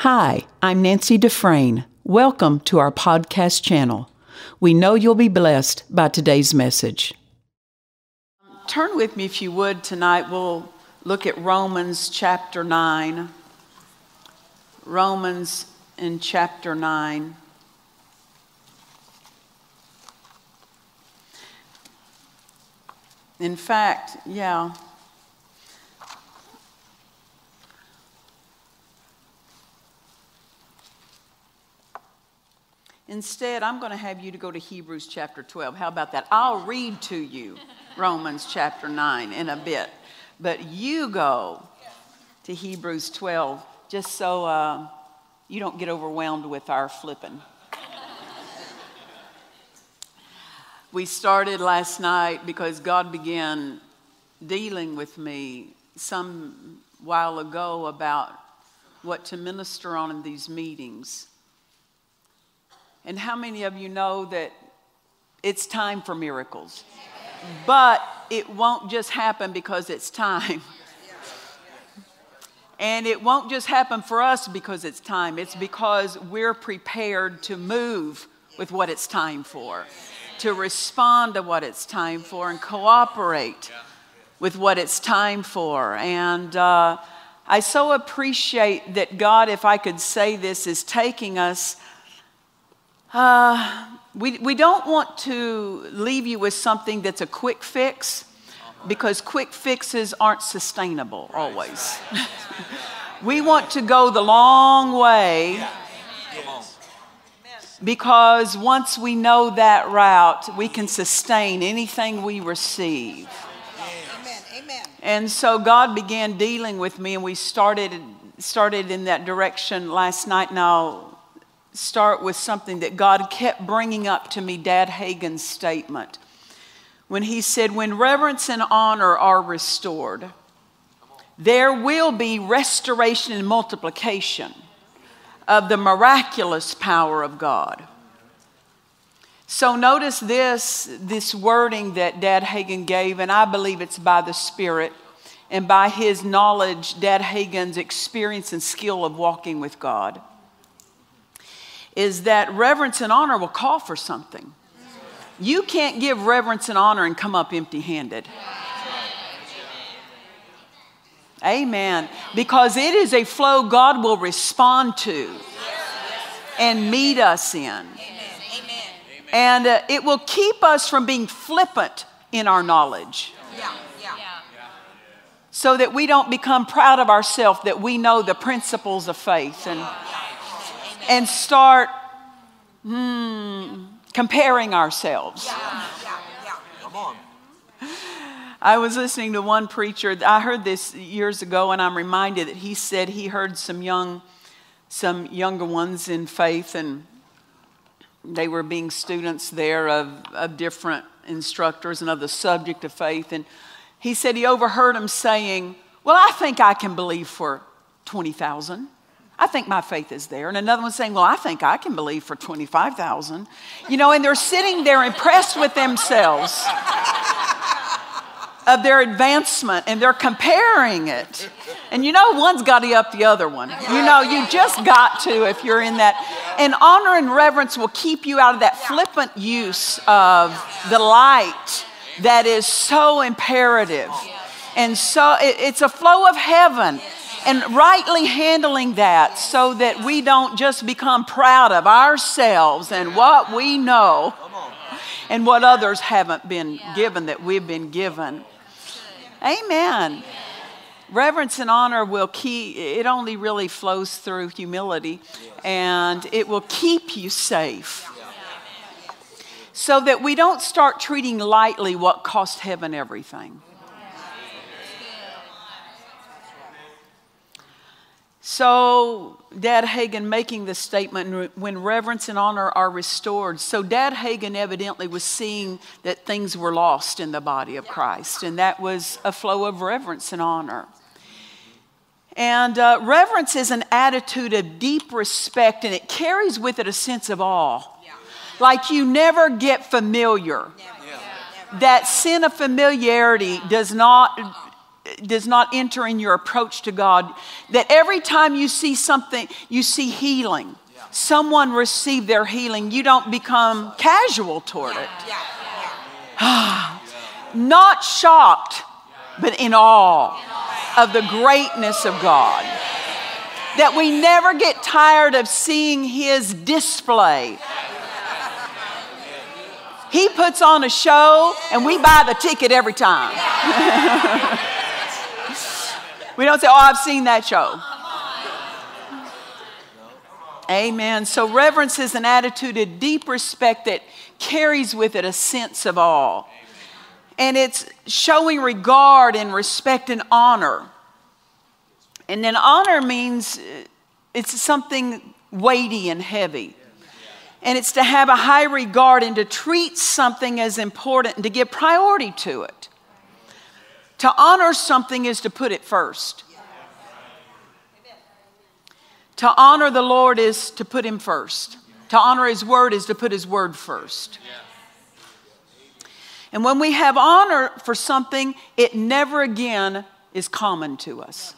Hi, I'm Nancy Dufresne. Welcome to our podcast channel. We know you'll be blessed by today's message. Turn with me, if you would, tonight. We'll look at Romans chapter 9. Romans in chapter 9. In fact, yeah. Instead, I'm going to have you to go to Hebrews chapter 12. How about that? I'll read to you Romans chapter 9 in a bit. But you go to Hebrews 12 just so uh, you don't get overwhelmed with our flipping. we started last night because God began dealing with me some while ago about what to minister on in these meetings. And how many of you know that it's time for miracles? But it won't just happen because it's time. And it won't just happen for us because it's time. It's because we're prepared to move with what it's time for, to respond to what it's time for, and cooperate with what it's time for. And uh, I so appreciate that God, if I could say this, is taking us uh, we, we don't want to leave you with something that's a quick fix because quick fixes aren't sustainable always. we want to go the long way because once we know that route, we can sustain anything we receive. And so God began dealing with me, and we started started in that direction last night. Now start with something that God kept bringing up to me, Dad Hagin's statement. When he said, When reverence and honor are restored, there will be restoration and multiplication of the miraculous power of God. So notice this, this wording that Dad Hagin gave, and I believe it's by the Spirit and by his knowledge, Dad Hagin's experience and skill of walking with God is that reverence and honor will call for something. You can't give reverence and honor and come up empty handed. Amen. Because it is a flow God will respond to and meet us in. And uh, it will keep us from being flippant in our knowledge. So that we don't become proud of ourselves, that we know the principles of faith. And and start hmm, comparing ourselves. Yeah, yeah, yeah. Come on. I was listening to one preacher. I heard this years ago, and I'm reminded that he said he heard some young, some younger ones in faith, and they were being students there of, of different instructors and of the subject of faith. And he said he overheard them saying, "Well, I think I can believe for twenty thousand. I think my faith is there. And another one saying, Well, I think I can believe for 25,000. You know, and they're sitting there impressed with themselves of their advancement and they're comparing it. And you know, one's got to up the other one. You know, you just got to if you're in that. And honor and reverence will keep you out of that flippant use of the light that is so imperative. And so it's a flow of heaven and rightly handling that so that we don't just become proud of ourselves and what we know and what others haven't been given that we've been given. Amen. Reverence and honor will keep, it only really flows through humility and it will keep you safe so that we don't start treating lightly what cost heaven everything. So, Dad Hagin making this statement when reverence and honor are restored. So, Dad Hagin evidently was seeing that things were lost in the body of Christ, and that was a flow of reverence and honor. And uh, reverence is an attitude of deep respect, and it carries with it a sense of awe. Like you never get familiar. That sin of familiarity does not does not enter in your approach to God, that every time you see something, you see healing, someone receive their healing, you don't become casual toward it. Not shocked, but in awe of the greatness of God. That we never get tired of seeing His display. He puts on a show and we buy the ticket every time. we don't say, Oh, I've seen that show. Amen. So, reverence is an attitude of deep respect that carries with it a sense of awe. And it's showing regard and respect and honor. And then honor means uh, it's something weighty and heavy. And it's to have a high regard and to treat something as important and to give priority to it. To honor something is to put it first. To honor the Lord is to put Him first. To honor His word is to put His word first. And when we have honor for something, it never again is common to us.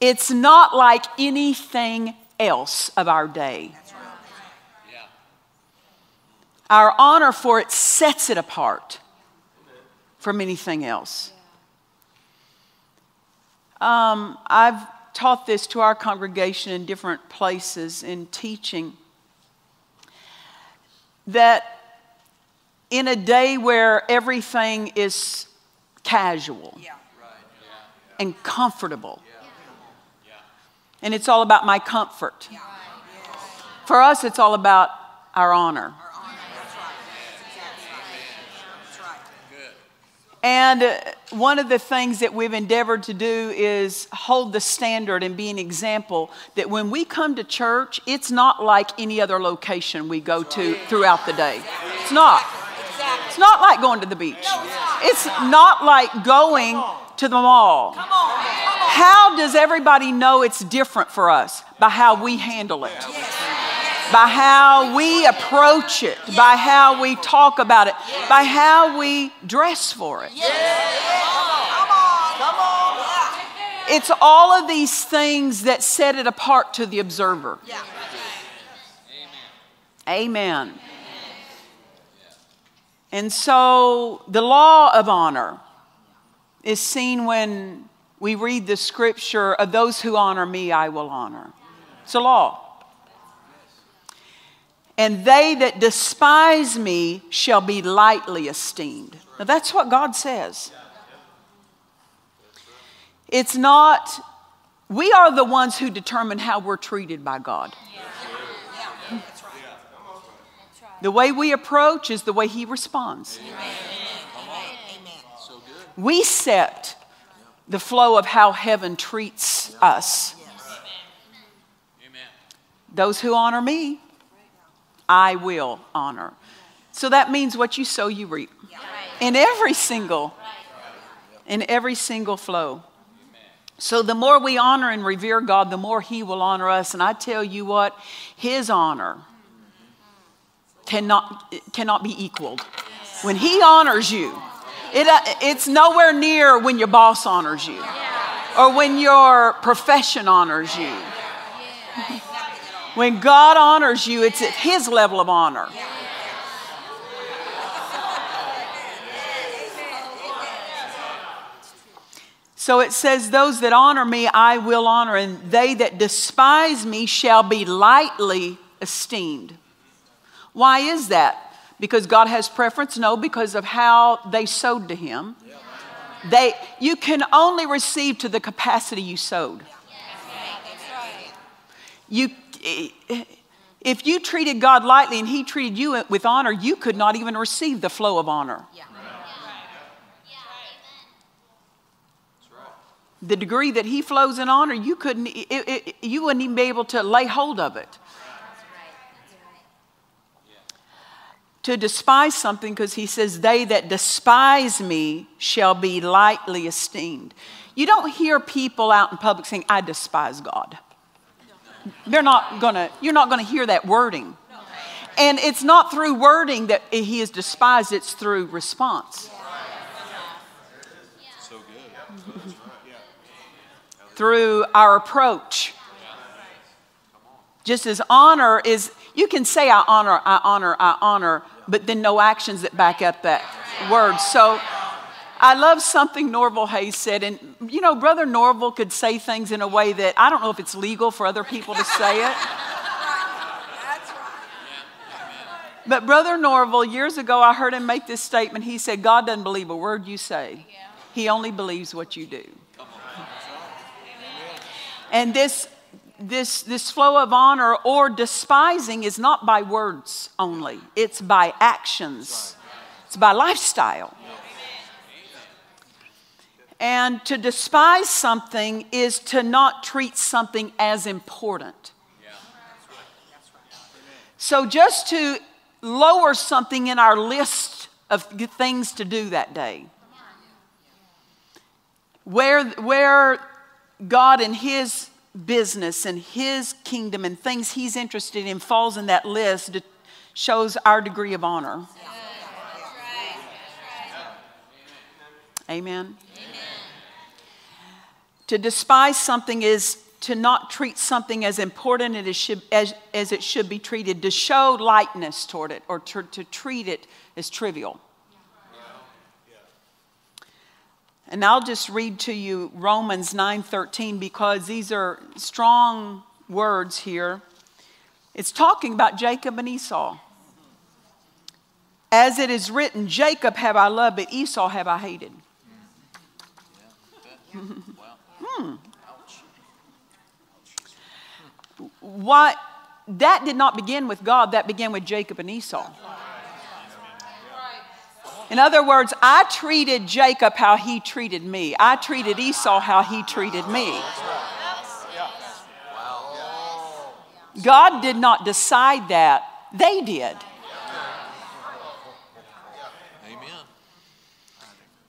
It's not like anything else of our day. Our honor for it sets it apart from anything else. Um, I've taught this to our congregation in different places in teaching that in a day where everything is casual yeah. and comfortable, and it's all about my comfort. For us, it's all about our honor. And uh, one of the things that we've endeavored to do is hold the standard and be an example that when we come to church, it's not like any other location we go to throughout the day. It's not. It's not like going to the beach. It's not like going to the mall. How does everybody know it's different for us? By how we handle it by how we approach it, by how we talk about it, by how we dress for it. It's all of these things that set it apart to the observer. Amen. And so the law of honor is seen when we read the scripture of those who honor me, I will honor. It's a law and they that despise me shall be lightly esteemed. Now, that's what God says. It's not, we are the ones who determine how we're treated by God. The way we approach is the way He responds. We set the flow of how heaven treats us. Those who honor me, I will honor. So that means what you sow, you reap. In every single, in every single flow. So the more we honor and revere God, the more He will honor us. And I tell you what, His honor cannot, cannot be equaled. When He honors you, it, uh, it's nowhere near when your boss honors you or when your profession honors you. When God honors you, it's at His level of honor. So it says, Those that honor me, I will honor, and they that despise me shall be lightly esteemed. Why is that? Because God has preference? No, because of how they sowed to Him. They, you can only receive to the capacity you sowed. You if you treated God lightly and He treated you with honor, you could not even receive the flow of honor. Yeah. The degree that He flows in honor, you couldn't, it, it, you wouldn't even be able to lay hold of it. To despise something, because He says, "They that despise Me shall be lightly esteemed." You don't hear people out in public saying, "I despise God." they're not gonna, you're not gonna hear that wording. And it's not through wording that he is despised, it's through response. So good. through our approach. Just as honor is, you can say, I honor, I honor, I honor, but then no actions that back up that word. So, I love something Norval Hayes said. And, you know, Brother Norval could say things in a way that I don't know if it's legal for other people to say it. But Brother Norval, years ago, I heard him make this statement. He said, God doesn't believe a word you say, He only believes what you do. And this, this, this flow of honor or despising is not by words only, it's by actions, it's by lifestyle. And to despise something is to not treat something as important. Yeah, that's right. So just to lower something in our list of things to do that day. Where, where God and His business and His kingdom and things He's interested in falls in that list shows our degree of honor. Amen. Amen. To despise something is to not treat something as important as it should, as, as it should be treated, to show lightness toward it, or to, to treat it as trivial. And I'll just read to you Romans 9:13 because these are strong words here. It's talking about Jacob and Esau. As it is written, Jacob have I loved, but Esau have I hated. What that did not begin with God, that began with Jacob and Esau. In other words, I treated Jacob how he treated me. I treated Esau how he treated me. God did not decide that, they did.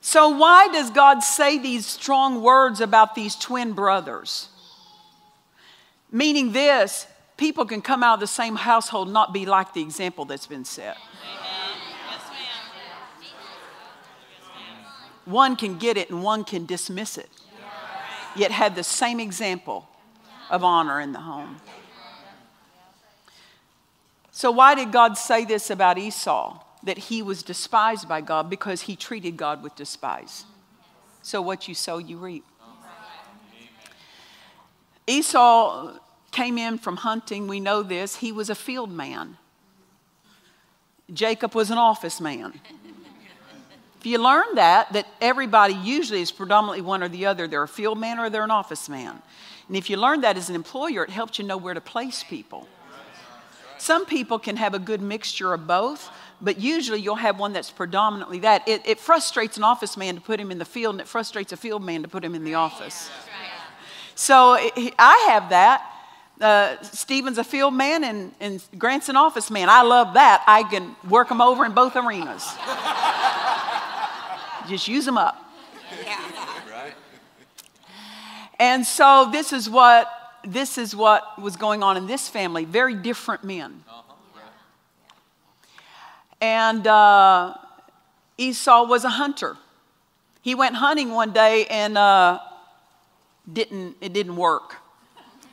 So, why does God say these strong words about these twin brothers? Meaning this, people can come out of the same household not be like the example that's been set. One can get it and one can dismiss it, yet have the same example of honor in the home. So, why did God say this about Esau? That he was despised by God because he treated God with despise. So, what you sow, you reap. Esau came in from hunting. We know this. He was a field man. Jacob was an office man. If you learn that, that everybody usually is predominantly one or the other, they're a field man or they're an office man. And if you learn that as an employer, it helps you know where to place people. Some people can have a good mixture of both, but usually you'll have one that's predominantly that. It, it frustrates an office man to put him in the field, and it frustrates a field man to put him in the office. So I have that. Uh, Stephen's a field man and, and Grant's an office man. I love that. I can work them over in both arenas. Just use them up. Yeah. Right. And so this is what this is what was going on in this family. Very different men. And uh, Esau was a hunter. He went hunting one day and uh, didn't it didn't work.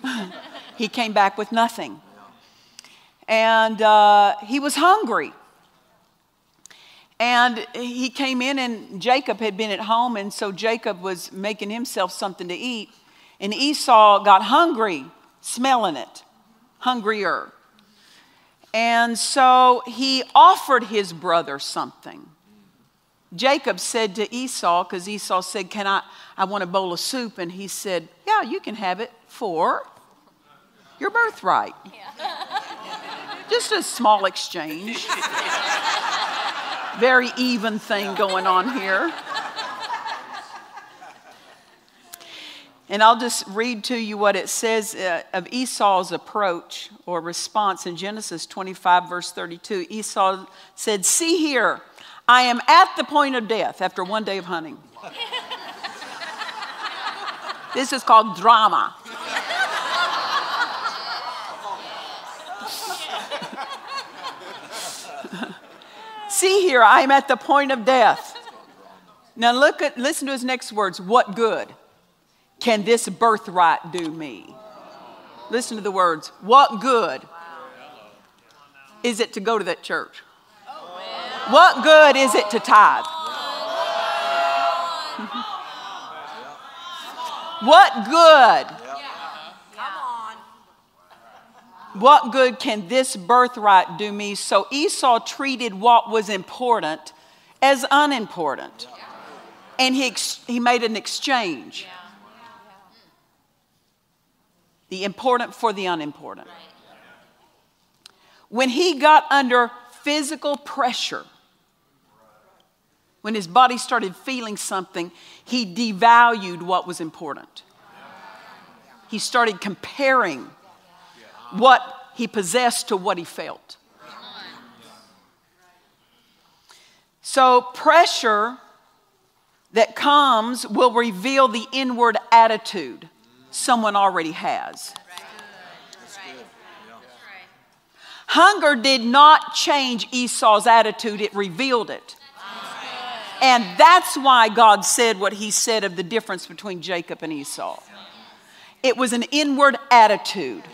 he came back with nothing. And uh, he was hungry. And he came in, and Jacob had been at home, and so Jacob was making himself something to eat. And Esau got hungry, smelling it, hungrier. And so he offered his brother something. Jacob said to Esau, because Esau said, Can I? I want a bowl of soup. And he said, Yeah, you can have it for your birthright. Yeah. Just a small exchange. Very even thing going on here. And I'll just read to you what it says uh, of Esau's approach or response in Genesis 25, verse 32. Esau said, See here, I am at the point of death after one day of hunting. this is called drama. See here, I am at the point of death. Now look at listen to his next words. What good can this birthright do me? Listen to the words. What good is it to go to that church? What good is it to tithe? what good? What good can this birthright do me? So Esau treated what was important as unimportant. And he, ex- he made an exchange the important for the unimportant. When he got under physical pressure, when his body started feeling something, he devalued what was important. He started comparing what he possessed to what he felt. So, pressure that comes will reveal the inward attitude someone already has. Hunger did not change Esau's attitude, it revealed it. And that's why God said what he said of the difference between Jacob and Esau. It was an inward attitude.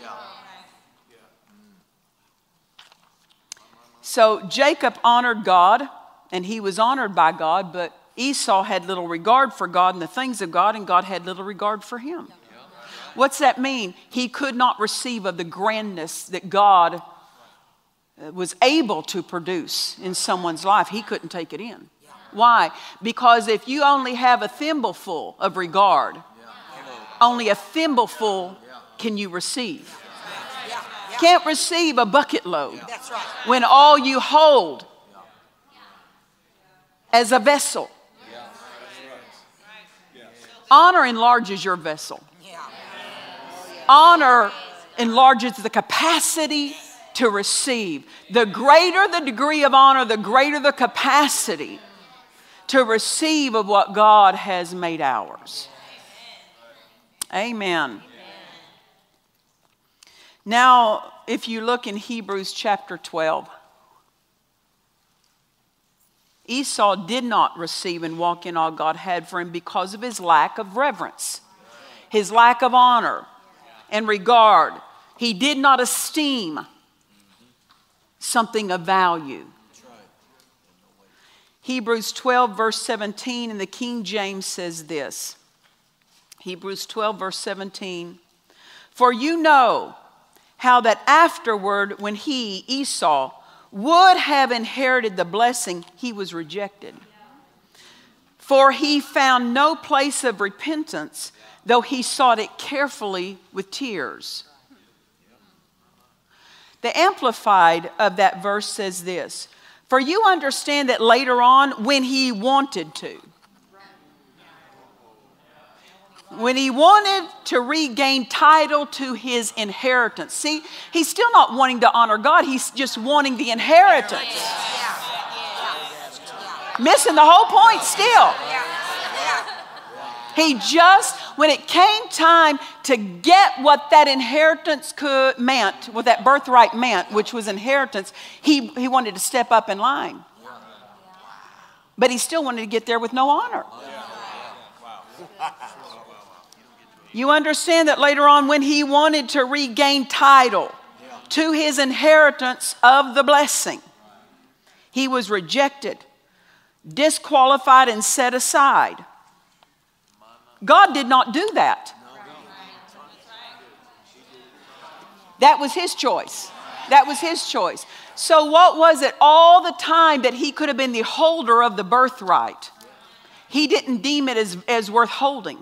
So Jacob honored God, and he was honored by God, but Esau had little regard for God and the things of God, and God had little regard for him. What's that mean? He could not receive of the grandness that God uh, was able to produce in someone's life. He couldn't take it in. Why? Because if you only have a thimbleful of regard, only a thimbleful can you receive. Can't receive a bucket load when all you hold as a vessel. Honor enlarges your vessel. Honor enlarges the capacity to receive. The greater the degree of honor, the greater the capacity to receive of what God has made ours. Amen. Now, if you look in Hebrews chapter 12, Esau did not receive and walk in all God had for him because of his lack of reverence, his lack of honor and regard. He did not esteem something of value. Hebrews 12, verse 17, and the King James says this Hebrews 12, verse 17. For you know how that afterward, when he, Esau, would have inherited the blessing, he was rejected. For he found no place of repentance, though he sought it carefully with tears. The Amplified of that verse says this For you understand that later on, when he wanted to, when he wanted to regain title to his inheritance. See, he's still not wanting to honor God, he's just wanting the inheritance. Missing the whole point still. He just, when it came time to get what that inheritance could meant, what that birthright meant, which was inheritance, he, he wanted to step up in line. But he still wanted to get there with no honor. You understand that later on, when he wanted to regain title to his inheritance of the blessing, he was rejected, disqualified, and set aside. God did not do that. That was his choice. That was his choice. So, what was it all the time that he could have been the holder of the birthright? He didn't deem it as, as worth holding.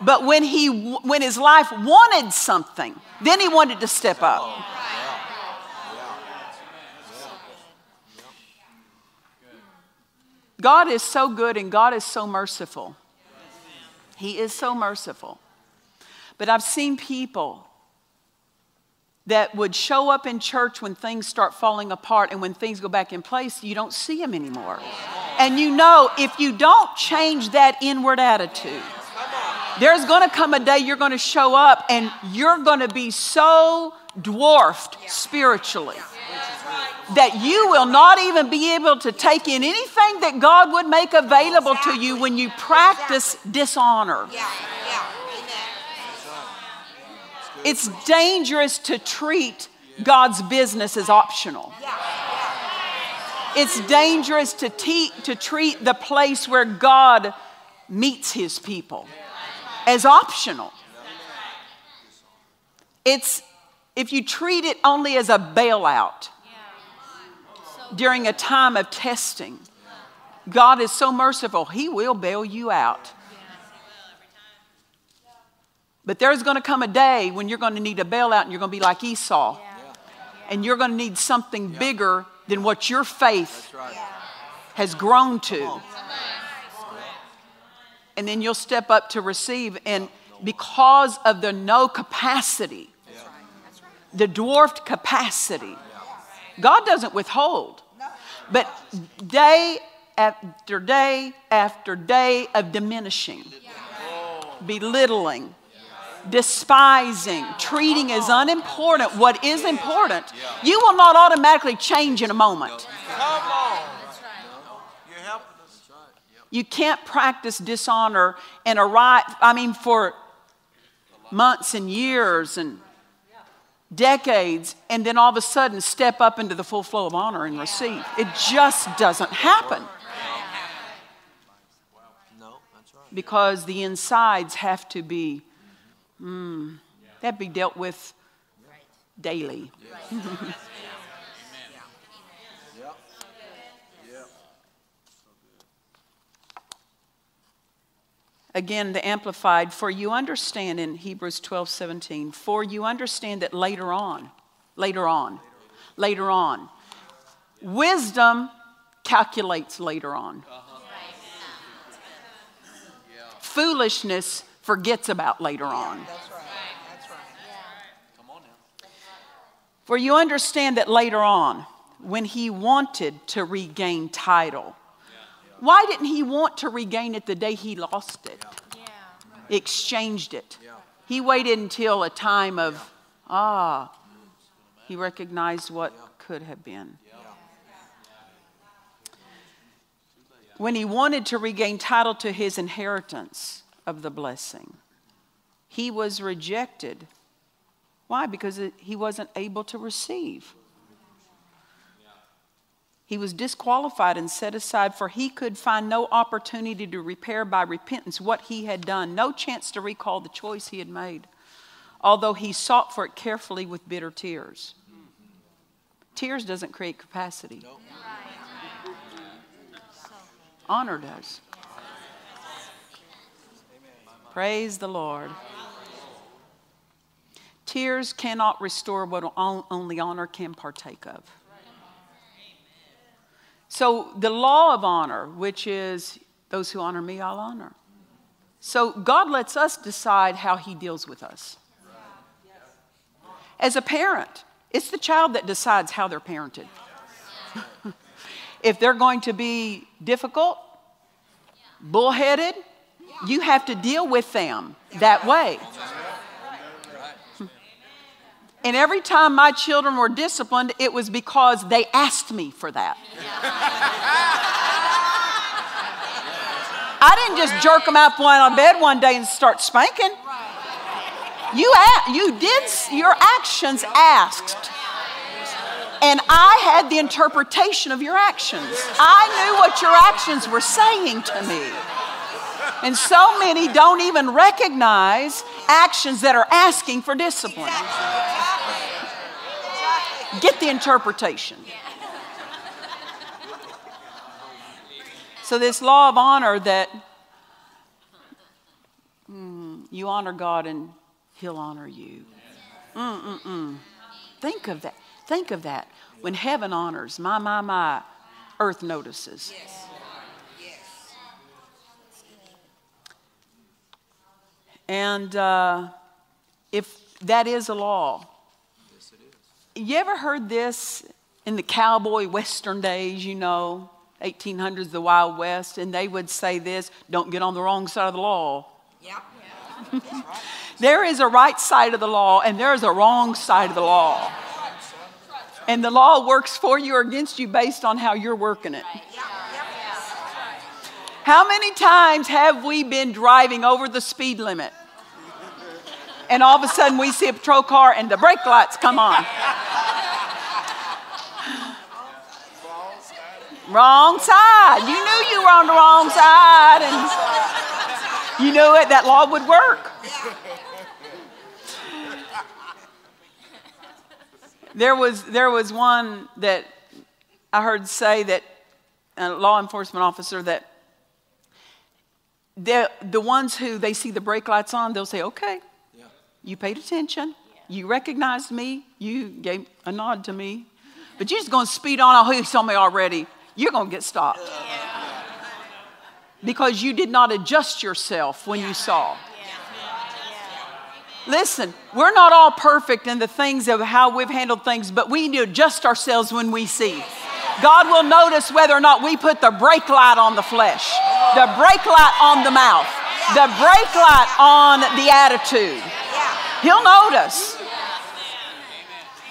But when, he, when his life wanted something, then he wanted to step up. God is so good and God is so merciful. He is so merciful. But I've seen people that would show up in church when things start falling apart and when things go back in place, you don't see them anymore. And you know, if you don't change that inward attitude, there's to come a day you're to show up and you're to be so dwarfed spiritually. That you will not even be able to take in anything that God would make available to you when you practice dishonor. It's dangerous to treat God's business as optional. It's dangerous to, te- to treat the place where God meets his people as optional. It's if you treat it only as a bailout during a time of testing, God is so merciful, He will bail you out. But there's going to come a day when you're going to need a bailout and you're going to be like Esau. And you're going to need something bigger than what your faith has grown to. And then you'll step up to receive. And because of the no capacity, the dwarfed capacity, God doesn't withhold. But day after day after day of diminishing, belittling, despising, treating as unimportant what is important, you will not automatically change in a moment. You can't practice dishonor and arrive, I mean, for months and years and decades, and then all of a sudden step up into the full flow of honor and receive. It just doesn't happen. Because the insides have to be, mm, that be dealt with daily. Again, the Amplified, for you understand in Hebrews 12 17, for you understand that later on, later on, later on, wisdom calculates later on. Foolishness forgets about later on. For you understand that later on, when he wanted to regain title, why didn't he want to regain it the day he lost it? Exchanged it. He waited until a time of, ah, he recognized what could have been. When he wanted to regain title to his inheritance of the blessing, he was rejected. Why? Because he wasn't able to receive. He was disqualified and set aside, for he could find no opportunity to repair by repentance what he had done, no chance to recall the choice he had made, although he sought for it carefully with bitter tears. Tears doesn't create capacity, honor does. Praise the Lord. Tears cannot restore what only honor can partake of. So, the law of honor, which is those who honor me, I'll honor. So, God lets us decide how He deals with us. As a parent, it's the child that decides how they're parented. if they're going to be difficult, bullheaded, you have to deal with them that way. And every time my children were disciplined, it was because they asked me for that. I didn't just jerk them out on bed one day and start spanking. You, you did, your actions asked. And I had the interpretation of your actions. I knew what your actions were saying to me. And so many don't even recognize actions that are asking for discipline. Get the interpretation. So, this law of honor that mm, you honor God and He'll honor you. Mm-mm-mm. Think of that. Think of that. When heaven honors, my, my, my, earth notices. And uh, if that is a law, Yes, it is. you ever heard this in the cowboy western days, you know, 1800s, the Wild West, and they would say this don't get on the wrong side of the law. Yep. there is a right side of the law, and there is a wrong side of the law. And the law works for you or against you based on how you're working it. How many times have we been driving over the speed limit? And all of a sudden we see a patrol car and the brake lights come on. Wrong side. You knew you were on the wrong side and you knew it, that law would work. There was, there was one that I heard say that a law enforcement officer that the, the ones who they see the brake lights on, they'll say, okay, yeah. you paid attention. Yeah. You recognized me. You gave a nod to me. But you're just going to speed on. Oh, he saw me already. You're going to get stopped. Yeah. Because you did not adjust yourself when you saw. Listen, we're not all perfect in the things of how we've handled things, but we need to adjust ourselves when we see. God will notice whether or not we put the brake light on the flesh, the brake light on the mouth, the brake light on the attitude. He'll notice.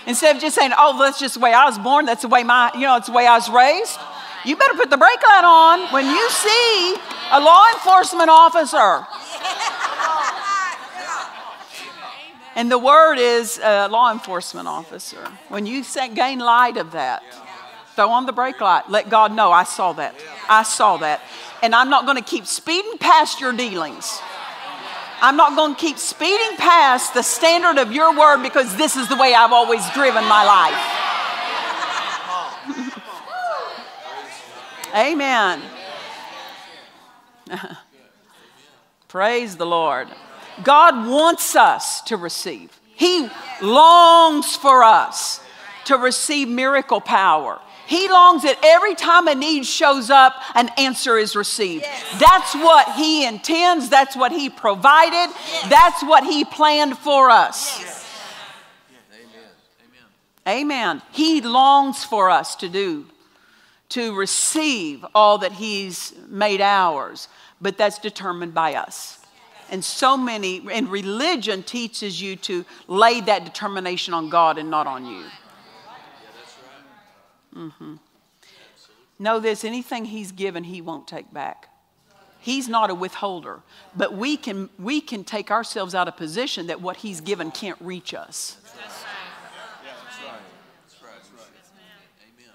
Instead of just saying, oh, that's just the way I was born, that's the way my, you know, it's the way I was raised. You better put the brake light on when you see a law enforcement officer. And the word is a law enforcement officer. When you gain light of that, Throw on the brake light. Let God know I saw that. I saw that. And I'm not going to keep speeding past your dealings. I'm not going to keep speeding past the standard of your word because this is the way I've always driven my life. Amen. Praise the Lord. God wants us to receive, He longs for us to receive miracle power. He longs that every time a need shows up, an answer is received. Yes. That's what He intends, that's what He provided, yes. that's what He planned for us. Yes. Amen. Amen. He longs for us to do, to receive all that He's made ours, but that's determined by us. And so many, and religion teaches you to lay that determination on God and not on you. Mm-hmm. Know this anything He's given, He won't take back. He's not a withholder, but we can, we can take ourselves out of position that what He's given can't reach us.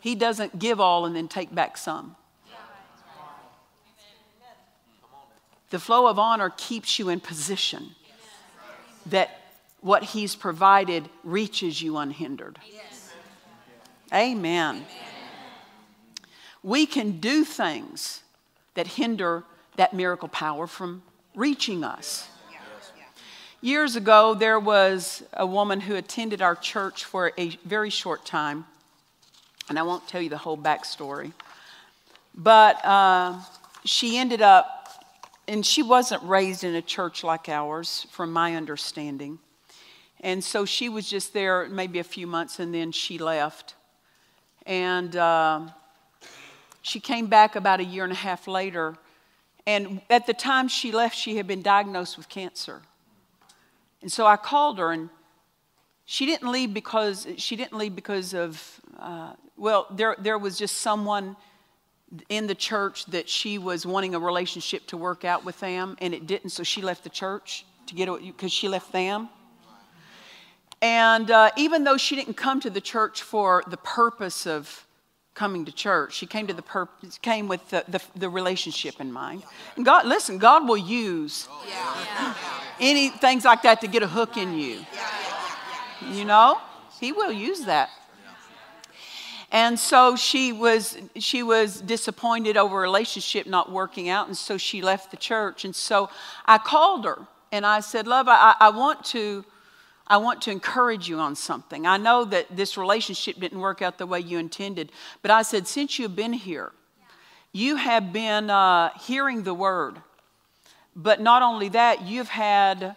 He doesn't give all and then take back some. The flow of honor keeps you in position that what He's provided reaches you unhindered. Amen. We can do things that hinder that miracle power from reaching us. Years ago, there was a woman who attended our church for a very short time, and I won't tell you the whole backstory, but uh, she ended up, and she wasn't raised in a church like ours, from my understanding. And so she was just there maybe a few months, and then she left. And uh, she came back about a year and a half later. And at the time she left, she had been diagnosed with cancer. And so I called her, and she didn't leave because she didn't leave because of uh, well, there there was just someone in the church that she was wanting a relationship to work out with them, and it didn't. So she left the church to get because she left them. And uh, even though she didn't come to the church for the purpose of coming to church, she came to the purpose, came with the, the, the relationship in mind. And God, listen, God will use any things like that to get a hook in you. You know, He will use that. And so she was she was disappointed over a relationship not working out, and so she left the church. And so I called her and I said, "Love, I, I want to." I want to encourage you on something. I know that this relationship didn't work out the way you intended, but I said, since you've been here, you have been uh, hearing the word. But not only that, you've had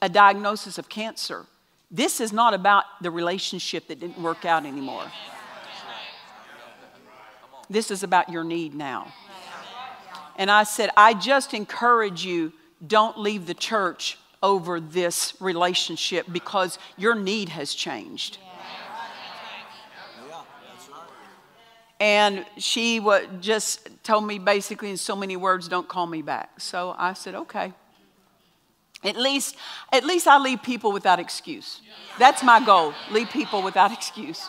a diagnosis of cancer. This is not about the relationship that didn't work out anymore. This is about your need now. And I said, I just encourage you don't leave the church over this relationship because your need has changed. And she just told me basically in so many words, don't call me back. So I said, okay. At least, at least I leave people without excuse. That's my goal. Leave people without excuse.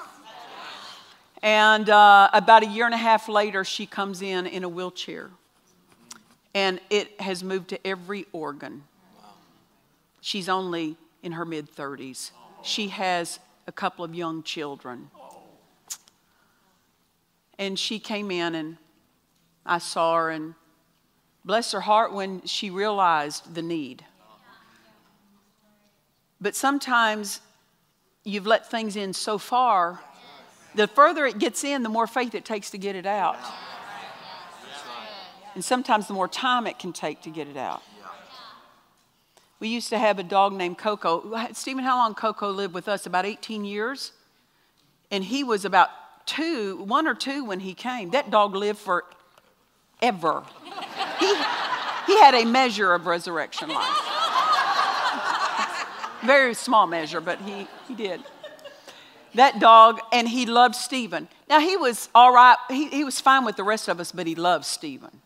And uh, about a year and a half later, she comes in in a wheelchair. And it has moved to every organ. She's only in her mid 30s. She has a couple of young children. And she came in, and I saw her, and bless her heart when she realized the need. But sometimes you've let things in so far, the further it gets in, the more faith it takes to get it out. And sometimes the more time it can take to get it out. We used to have a dog named Coco. Stephen, how long Coco lived with us? About 18 years. And he was about two, one or two when he came. That dog lived forever. he, he had a measure of resurrection life. Very small measure, but he, he did. That dog, and he loved Stephen. Now, he was all right, he, he was fine with the rest of us, but he loved Stephen.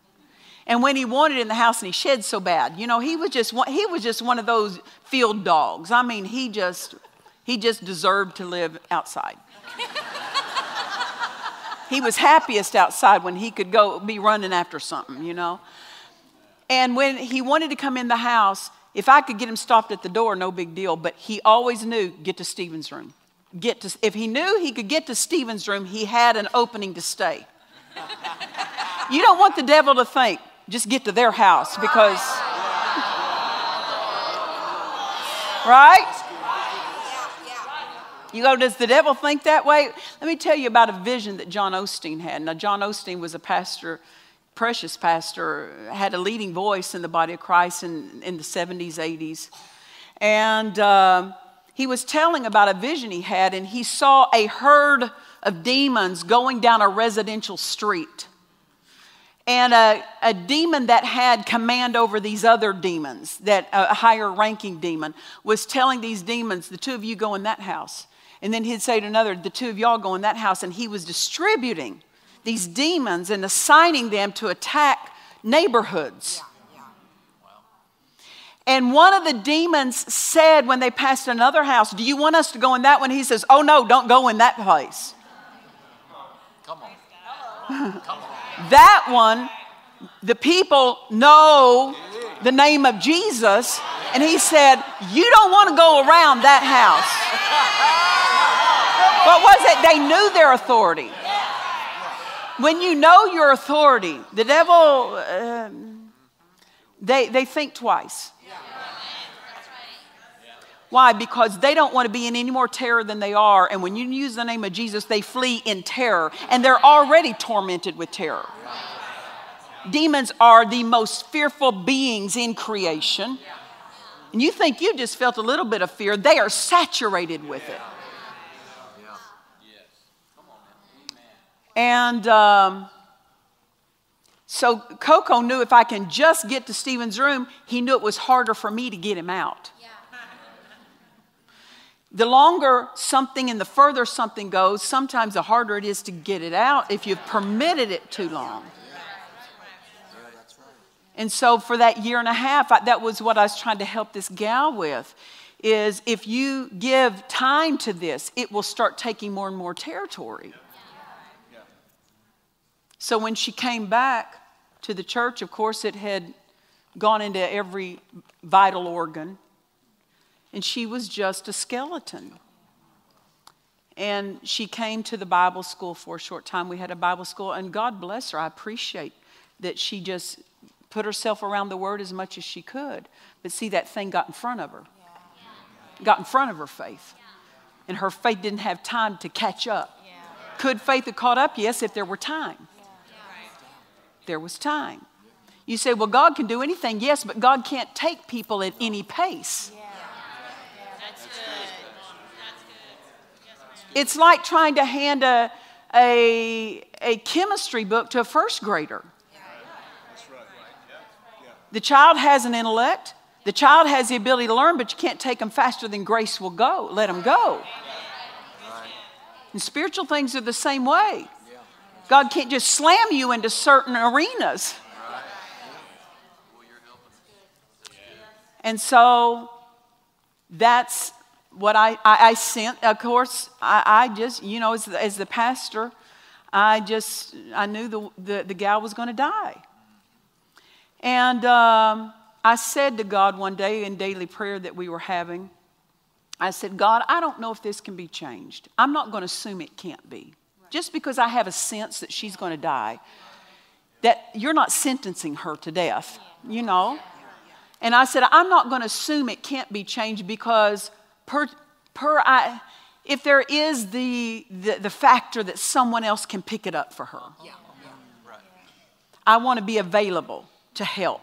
And when he wanted in the house and he shed so bad, you know, he was just he was just one of those field dogs. I mean, he just he just deserved to live outside. he was happiest outside when he could go be running after something, you know. And when he wanted to come in the house, if I could get him stopped at the door, no big deal. But he always knew get to Stephen's room. Get to, if he knew he could get to Stephen's room, he had an opening to stay. you don't want the devil to think just get to their house because. Right? You go, does the devil think that way? Let me tell you about a vision that John Osteen had. Now, John Osteen was a pastor, precious pastor, had a leading voice in the body of Christ in, in the 70s, 80s. And uh, he was telling about a vision he had, and he saw a herd of demons going down a residential street and a, a, demon that had command over these other demons, that a higher ranking demon, was telling these demons, the two of you go in that house. And then he'd say to another, the two of y'all go in that house. And he was distributing these demons and assigning them to attack neighborhoods. And one of the demons said when they passed another house, Do you want us to go in that one? He says, Oh, no, don't go in that place. Come on. Come on. That one, the people know the name of Jesus, and he said, You don't want to go around that house. What was it? They knew their authority. When you know your authority, the devil, uh, they, they think twice. Why? Because they don't want to be in any more terror than they are. And when you use the name of Jesus, they flee in terror. And they're already tormented with terror. Demons are the most fearful beings in creation. And you think you just felt a little bit of fear, they are saturated with it. And um, so Coco knew if I can just get to Stephen's room, he knew it was harder for me to get him out the longer something and the further something goes, sometimes the harder it is to get it out if you've permitted it too long. And so for that year and a half, I, that was what I was trying to help this gal with is if you give time to this, it will start taking more and more territory. So when she came back to the church, of course, it had gone into every vital organ and she was just a skeleton. And she came to the Bible school for a short time. We had a Bible school, and God bless her. I appreciate that she just put herself around the Word as much as she could. But see, that thing got in front of her, got in front of her faith. And her faith didn't have time to catch up. Could faith have caught up? Yes, if there were time. There was time. You say, well, God can do anything. Yes, but God can't take people at any pace. It's like trying to hand a, a, a chemistry book to a first grader. The child has an intellect. The child has the ability to learn, but you can't take them faster than grace will go. Let them go. And spiritual things are the same way. God can't just slam you into certain arenas. And so that's what I, I, I sent. Of course, I, I just, you know, as, as the pastor, I just, I knew the, the, the gal was going to die. And um, I said to God one day in daily prayer that we were having, I said, God, I don't know if this can be changed. I'm not going to assume it can't be. Just because I have a sense that she's going to die, that you're not sentencing her to death, you know? And I said, I'm not going to assume it can't be changed because per, per I, if there is the, the, the, factor that someone else can pick it up for her. Yeah. I want to be available to help.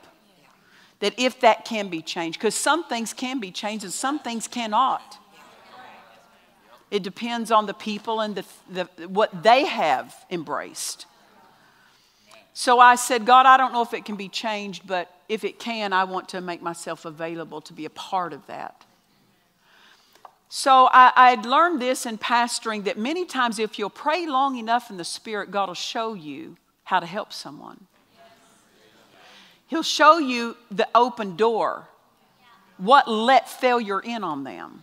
That if that can be changed, because some things can be changed and some things cannot. It depends on the people and the, the, what they have embraced. So I said, God, I don't know if it can be changed, but if it can, I want to make myself available to be a part of that. So I, would learned this in pastoring that many times if you'll pray long enough in the Spirit, God will show you how to help someone. He'll show you the open door, what let failure in on them.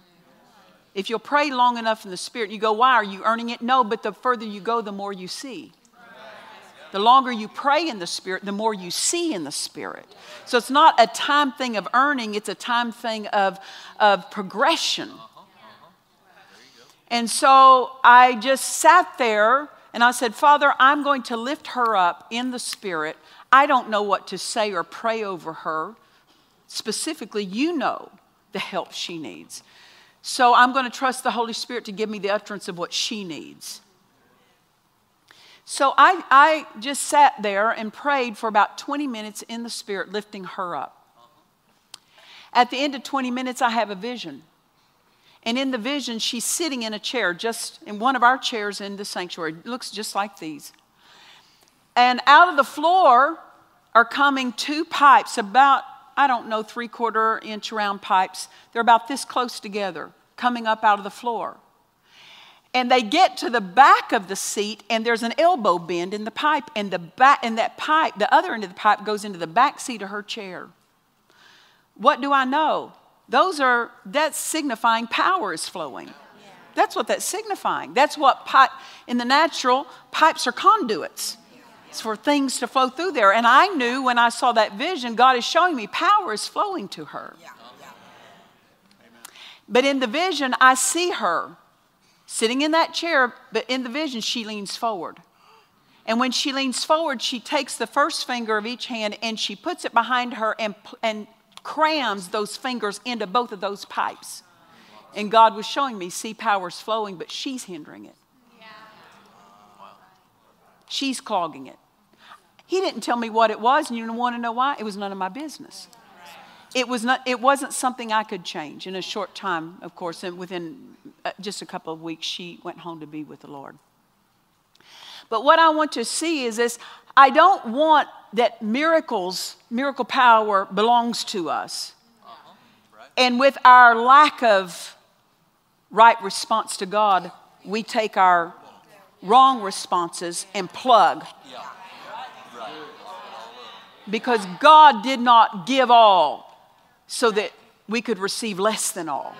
If you'll pray long enough in the Spirit, you go, Why are you earning it? No, but the further you go, the more you see. The longer you pray in the Spirit, the more you see in the Spirit. So it's not a time thing of earning, it's a time thing of, of progression. And so I just sat there and I said, Father, I'm going to lift her up in the Spirit. I don't know what to say or pray over her. Specifically, you know the help she needs. So I'm going to trust the Holy Spirit to give me the utterance of what she needs. So I, I just sat there and prayed for about 20 minutes in the Spirit, lifting her up. At the end of 20 minutes, I have a vision. And in the vision, she's sitting in a chair, just in one of our chairs in the sanctuary. It looks just like these. And out of the floor are coming two pipes, about, I don't know, three quarter inch round pipes. They're about this close together, coming up out of the floor. And they get to the back of the seat, and there's an elbow bend in the pipe, and the back, and that pipe, the other end of the pipe, goes into the back seat of her chair. What do I know? Those are, that's signifying power is flowing. That's what that's signifying. That's what pipe, in the natural, pipes are conduits. It's for things to flow through there. And I knew when I saw that vision, God is showing me power is flowing to her. But in the vision, I see her sitting in that chair, but in the vision, she leans forward. And when she leans forward, she takes the first finger of each hand and she puts it behind her and, and crams those fingers into both of those pipes. And God was showing me, see, power's flowing, but she's hindering it. She's clogging it. He didn't tell me what it was, and you want to know why? It was none of my business. It, was not, it wasn't something I could change in a short time, of course, and within uh, just a couple of weeks, she went home to be with the Lord. But what I want to see is this I don't want that miracles, miracle power belongs to us. Uh-huh. Right. And with our lack of right response to God, we take our wrong responses and plug. Yeah. Right. Because God did not give all so that we could receive less than all.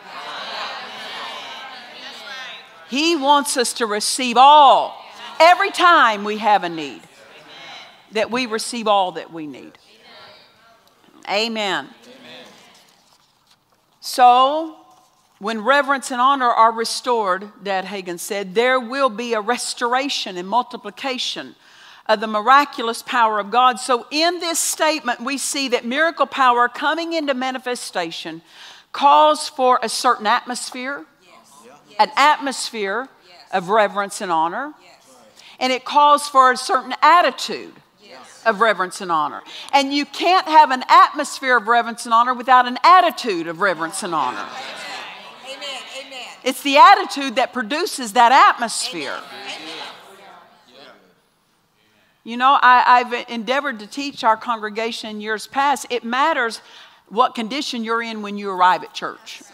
He wants us to receive all every time we have a need that we receive all that we need. Amen. Amen. So, when reverence and honor are restored, Dad Hagin said, there will be a restoration and multiplication of the miraculous power of God. So, in this statement, we see that miracle power coming into manifestation calls for a certain atmosphere, yes. an atmosphere yes. of reverence and honor, yes. and it calls for a certain attitude of reverence and honor. And you can't have an atmosphere of reverence and honor without an attitude of reverence and honor. Amen. Amen. It's the attitude that produces that atmosphere. Amen. You know, I, have endeavored to teach our congregation in years past it matters what condition you're in when you arrive at church.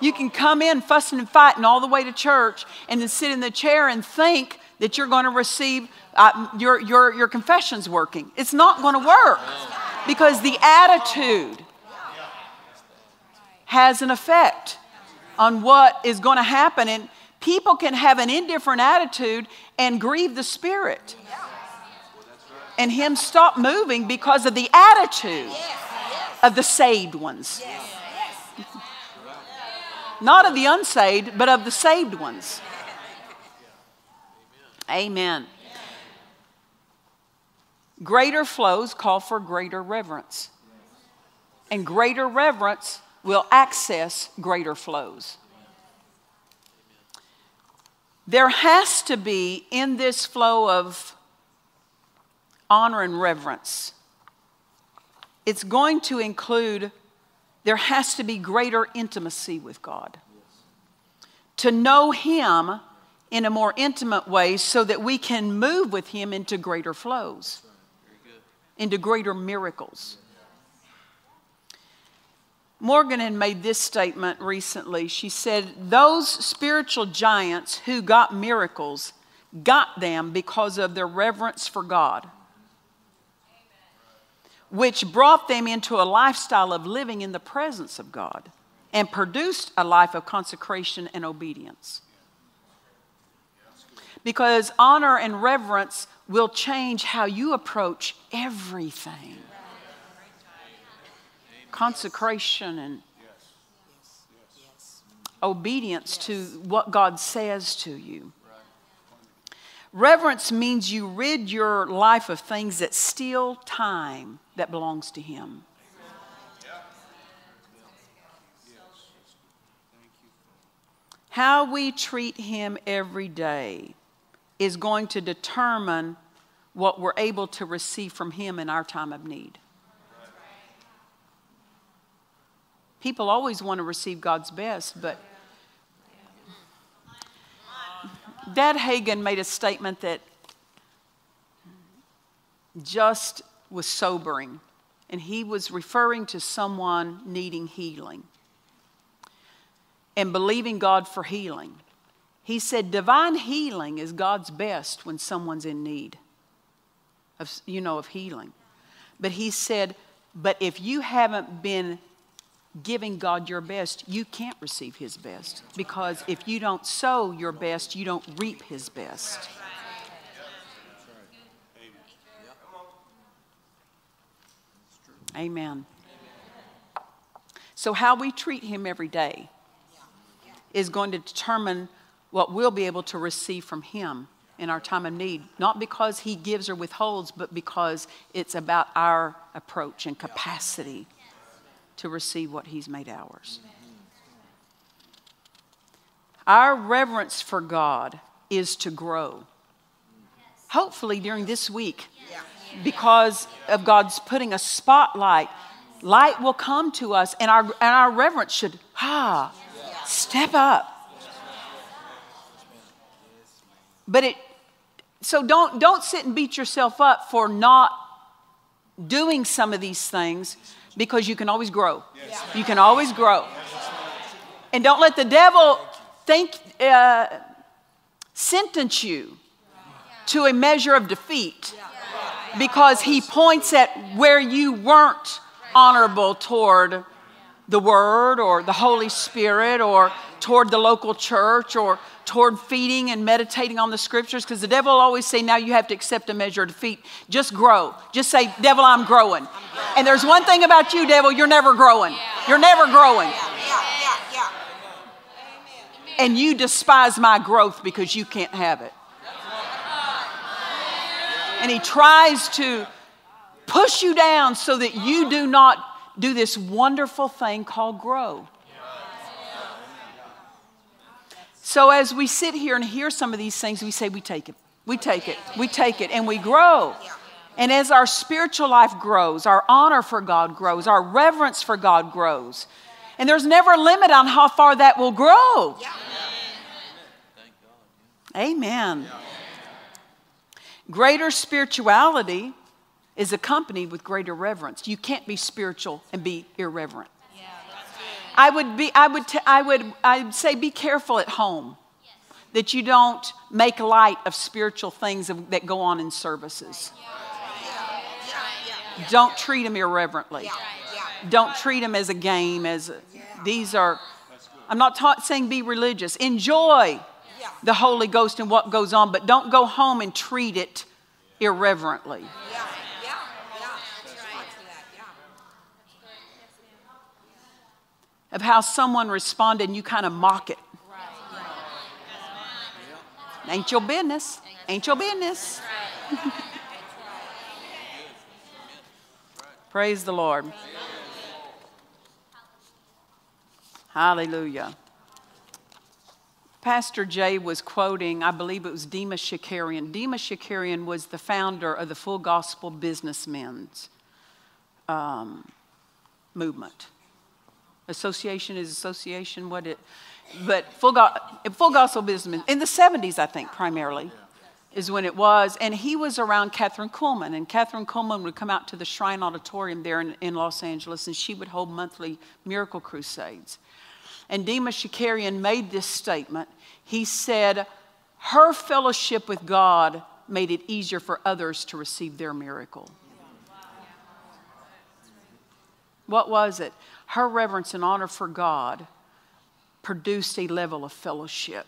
You can come in fussing and fighting all the way to church and then sit in the chair and think that you're going to receive uh, your, your, your confession's working. It's not going to work because the attitude has an effect on what is going to happen. And people can have an indifferent attitude and grieve the Spirit. And Him stop moving because of the attitude of the saved ones. Not of the unsaved, but of the saved ones. Amen. Greater flows call for greater reverence. And greater reverence will access greater flows. There has to be in this flow of honor and reverence, it's going to include, there has to be greater intimacy with God. To know Him in a more intimate way so that we can move with Him into greater flows, into greater miracles. Morgan had made this statement recently. She said, Those spiritual giants who got miracles got them because of their reverence for God, which brought them into a lifestyle of living in the presence of God and produced a life of consecration and obedience. Because honor and reverence will change how you approach everything consecration and obedience to what God says to you. Reverence means you rid your life of things that steal time that belongs to Him. How we treat Him every day is going to determine what we're able to receive from Him in our time of need. People always want to receive God's best, but Dad Hagin made a statement that just was sobering. And he was referring to someone needing healing and believing God for healing. He said, Divine healing is God's best when someone's in need of, you know, of healing. But he said, But if you haven't been giving God your best, you can't receive His best. Because if you don't sow your best, you don't reap His best. Amen. So, how we treat Him every day is going to determine what we'll be able to receive from Him in our time of need. Not because He gives or withholds, but because it's about our approach and capacity to receive what He's made ours. Our reverence for God is to grow. Hopefully, during this week, because of God's putting a spotlight, light will come to us, and our, and our reverence should, ah, step up. But it, so don't, don't sit and beat yourself up for not doing some of these things because you can always grow. Yes. You can always grow. And don't let the devil think, uh, sentence you to a measure of defeat because he points at where you weren't honorable toward the Word or the Holy Spirit or toward the local church or toward feeding and meditating on the scriptures because the devil always say, now you have to accept a measure of defeat. Just grow. Just say, devil, I'm growing. And there's one thing about you, devil, you're never growing. You're never growing. And you despise my growth because you can't have it. And he tries to push you down so that you do not do this wonderful thing called grow. So as we sit here and hear some of these things, we say, we take it. We take it. We take it and we grow. And as our spiritual life grows, our honor for God grows, our reverence for God grows. And there's never a limit on how far that will grow. Amen. Greater spirituality is accompanied with greater reverence. You can't be spiritual and be irreverent. I would be, I would, t- I would, I'd say be careful at home that you don't make light of spiritual things that go on in services. Don't treat them irreverently. Don't treat them as a game. As a, these are. I'm not saying be religious. Enjoy the Holy Ghost and what goes on, but don't go home and treat it irreverently. Of how someone responded and you kind of mock it. Ain't your business. Ain't your business. Praise the Lord. Hallelujah. Pastor Jay was quoting, I believe it was Demos Shakarian. Demos Shakarian was the founder of the Full Gospel Businessmen's um, movement. Association is association, what it, but Full, Go- full Gospel business, in the 70s, I think, primarily, is when it was. And he was around Kathryn Kuhlman, and Kathryn Kuhlman would come out to the Shrine Auditorium there in, in Los Angeles, and she would hold monthly miracle crusades. And Demos Shakarian made this statement. He said, Her fellowship with God made it easier for others to receive their miracle. What was it? Her reverence and honor for God produced a level of fellowship.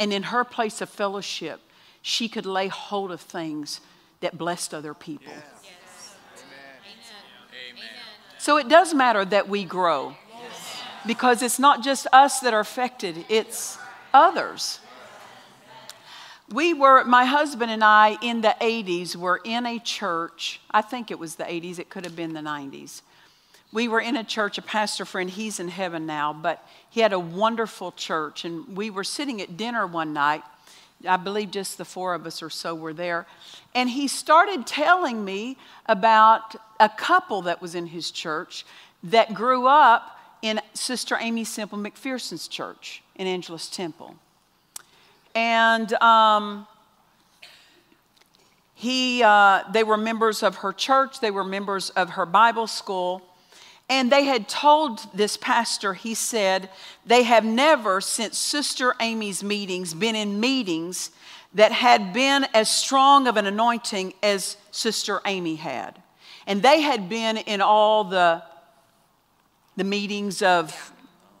And in her place of fellowship, she could lay hold of things that blessed other people. So it does matter that we grow because it's not just us that are affected, it's others. We were, my husband and I, in the 80s, were in a church. I think it was the 80s, it could have been the 90s. We were in a church, a pastor friend, he's in heaven now, but he had a wonderful church. And we were sitting at dinner one night. I believe just the four of us or so were there. And he started telling me about a couple that was in his church that grew up in Sister Aimee Semple McPherson's church in Angelus Temple. And um, he, uh, they were members of her church, they were members of her Bible school. And they had told this pastor, he said, they have never, since Sister Aimee's meetings, been in meetings that had been as strong of an anointing as Sister Aimee had. And they had been in all the the meetings of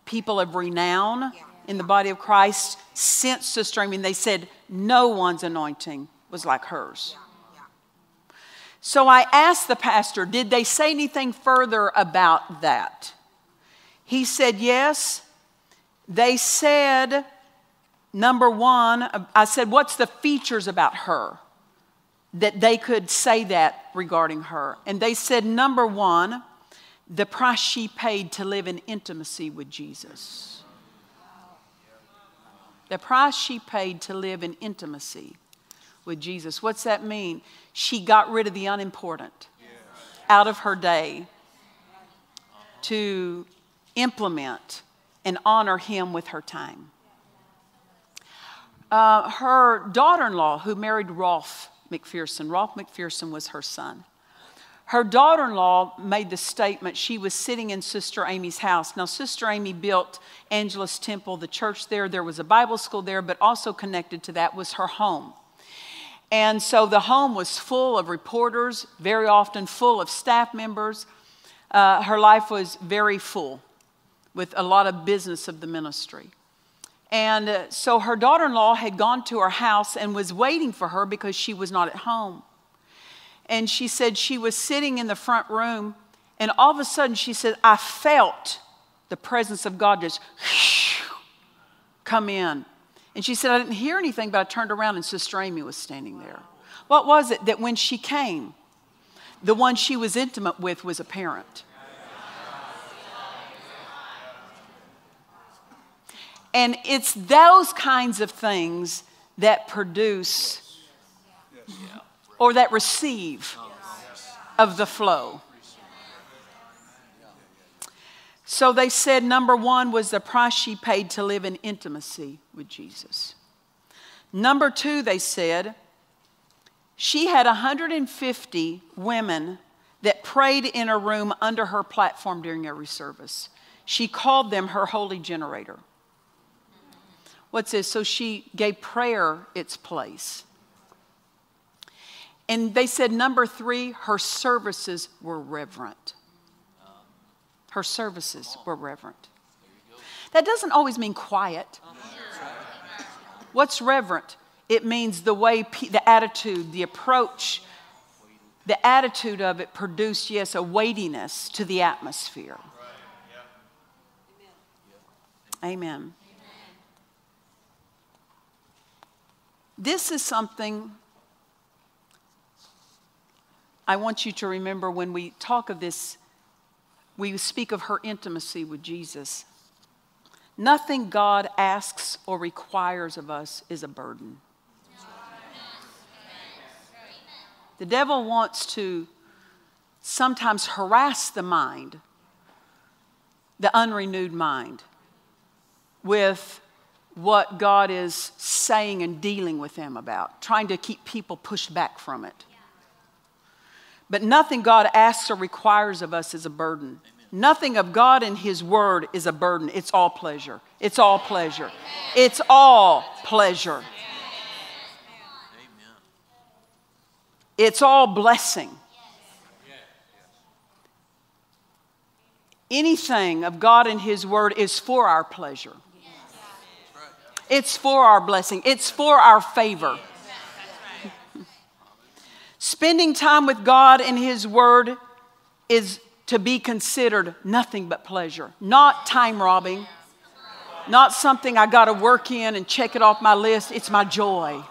people of renown in the body of Christ since Sister I mean, they said no one's anointing was like hers. So I asked the pastor, did they say anything further about that? He said, yes. They said, number one, I said, what's the features about her that they could say that regarding her? And they said, number one, the price she paid to live in intimacy with Jesus. The price she paid to live in intimacy with Jesus. What's that mean? She got rid of the unimportant out of her day to implement and honor him with her time. Uh, her daughter in law, who married Rolf McPherson, Rolf McPherson was her son. Her daughter in law made the statement she was sitting in Sister Aimee's house. Now, Sister Aimee built Angelus Temple, the church there. There was a Bible school there, but also connected to that was her home. And so the home was full of reporters, very often full of staff members. Uh, her life was very full with a lot of business of the ministry. And uh, so her daughter in law had gone to her house and was waiting for her because she was not at home and she said she was sitting in the front room, and all of a sudden she said, I felt the presence of God just come in. And she said, I didn't hear anything, but I turned around and Sister Aimee was standing there. What was it that when she came, the one she was intimate with was a parent? And it's those kinds of things that produce or that receive of the flow. So they said number one was the price she paid to live in intimacy with Jesus. Number two, they said, she had 150 women that prayed in a room under her platform during every service. she called them her holy generator. What's this? So she gave prayer its place. And they said, number three, her services were reverent. Her services were reverent. That doesn't always mean quiet. What's reverent? It means the way, the attitude, the approach, the attitude of it produced, yes, a weightiness to the atmosphere. Amen. This is something I want you to remember when we talk of this, we speak of her intimacy with Jesus. Nothing God asks or requires of us is a burden. The devil wants to sometimes harass the mind, the unrenewed mind, with what God is saying and dealing with them about, trying to keep people pushed back from it. But nothing God asks or requires of us is a burden. Nothing of God and His Word is a burden. It's all pleasure. It's all pleasure. It's all pleasure. It's all blessing. Anything of God and His Word is for our pleasure. It's for our blessing. It's for our favor. Spending time with God and His Word is to be considered nothing but pleasure, not time robbing, not something I got to work in and check it off my list. It's my joy.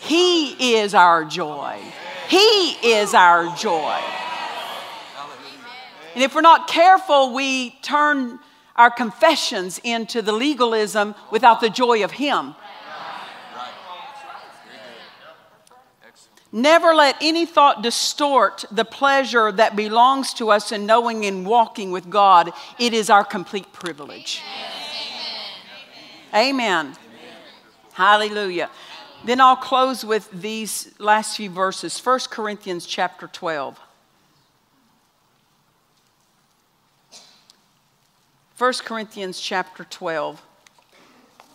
He is our joy. He is our joy. And if we're not careful, we turn our confessions into the legalism without the joy of Him. Never let any thought distort the pleasure that belongs to us in knowing and walking with God. It is our complete privilege. Amen. Amen. Amen. Hallelujah. Then I'll close with these last few verses 1 Corinthians chapter 12. 1 Corinthians chapter 12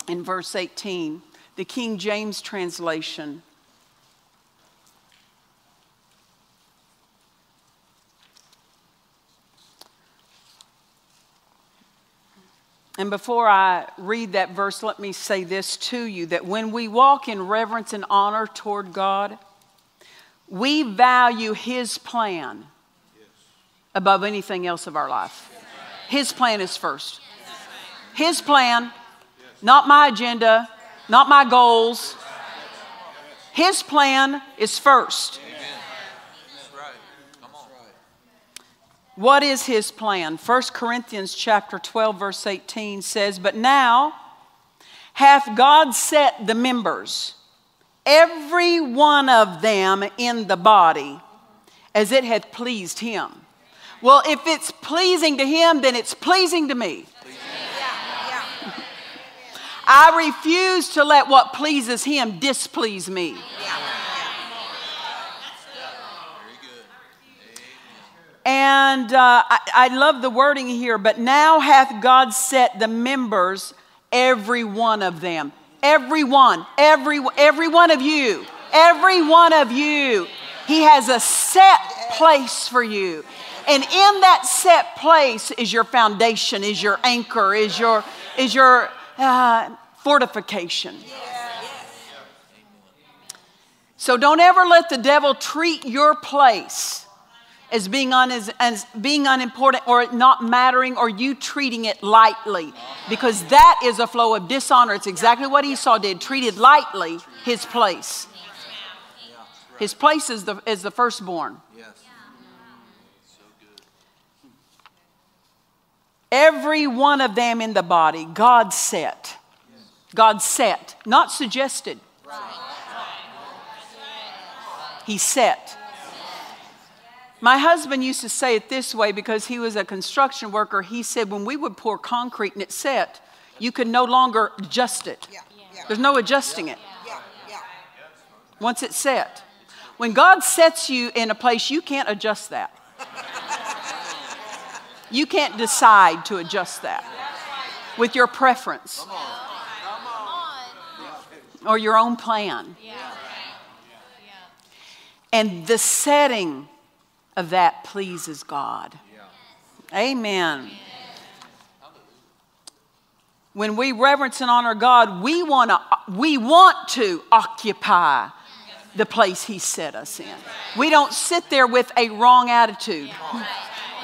in verse 18, the King James translation. And before I read that verse, let me say this to you that when we walk in reverence and honor toward God, we value His plan above anything else of our life. His plan is first. His plan, not my agenda, not my goals. His plan is first. What is his plan? 1 Corinthians chapter 12 verse 18 says, "But now hath God set the members, every one of them in the body, as it hath pleased him." Well, if it's pleasing to him, then it's pleasing to me. I refuse to let what pleases him displease me. And uh, I, I love the wording here, but now hath God set the members, every one of them. Every one, every, every one of you, every one of you. He has a set place for you. And in that set place is your foundation, is your anchor, is your, is your uh, fortification. So don't ever let the devil treat your place as being, un, as, as being unimportant or not mattering or you treating it lightly because that is a flow of dishonor. It's exactly what Esau did, treated lightly his place. His place is the, is the firstborn. Every one of them in the body, God set. God set, not suggested. He set. My husband used to say it this way because he was a construction worker. He said, when we would pour concrete and it set, you could no longer adjust it. Yeah. Yeah. There's no adjusting it. Yeah. Once it's set. When God sets you in a place, you can't adjust that. You can't decide to adjust that with your preference or your own plan. And the setting of that pleases God. Amen. When we reverence and honor God, we, wanna, we want to occupy the place He set us in. We don't sit there with a wrong attitude.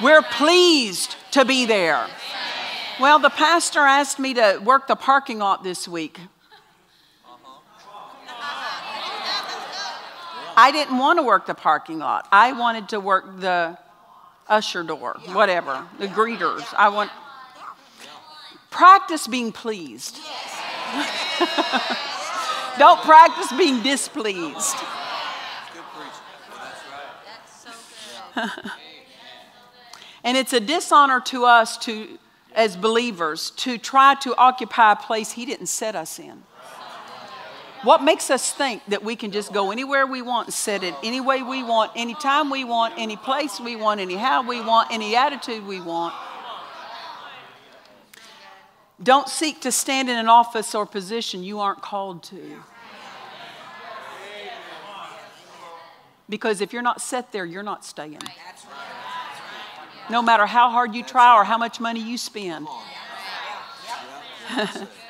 We're pleased to be there. Well, the pastor asked me to work the parking lot this week. I didn't want to work the parking lot. I wanted to work the usher door, whatever, the greeters. I want practice being pleased. Don't practice being displeased. and it's a dishonor to us to as believers to try to occupy a place he didn't set us in. What makes us think that we can just go anywhere we want and set it any way we want, anytime we want, any place we want, anyhow we want, any attitude we want? Don't seek to stand in an office or position you aren't called to. Because if you're not set there, you're not staying. No matter how hard you try or how much money you spend.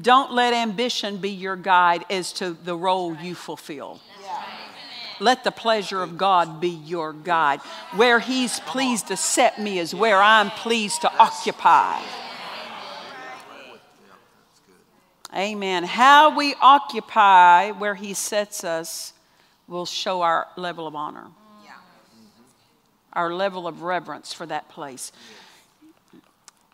Don't let ambition be your guide as to the role you fulfill. Let the pleasure of God be your guide. Where He's pleased to set me is where I'm pleased to occupy. Amen. How we occupy where He sets us will show our level of honor, our level of reverence for that place.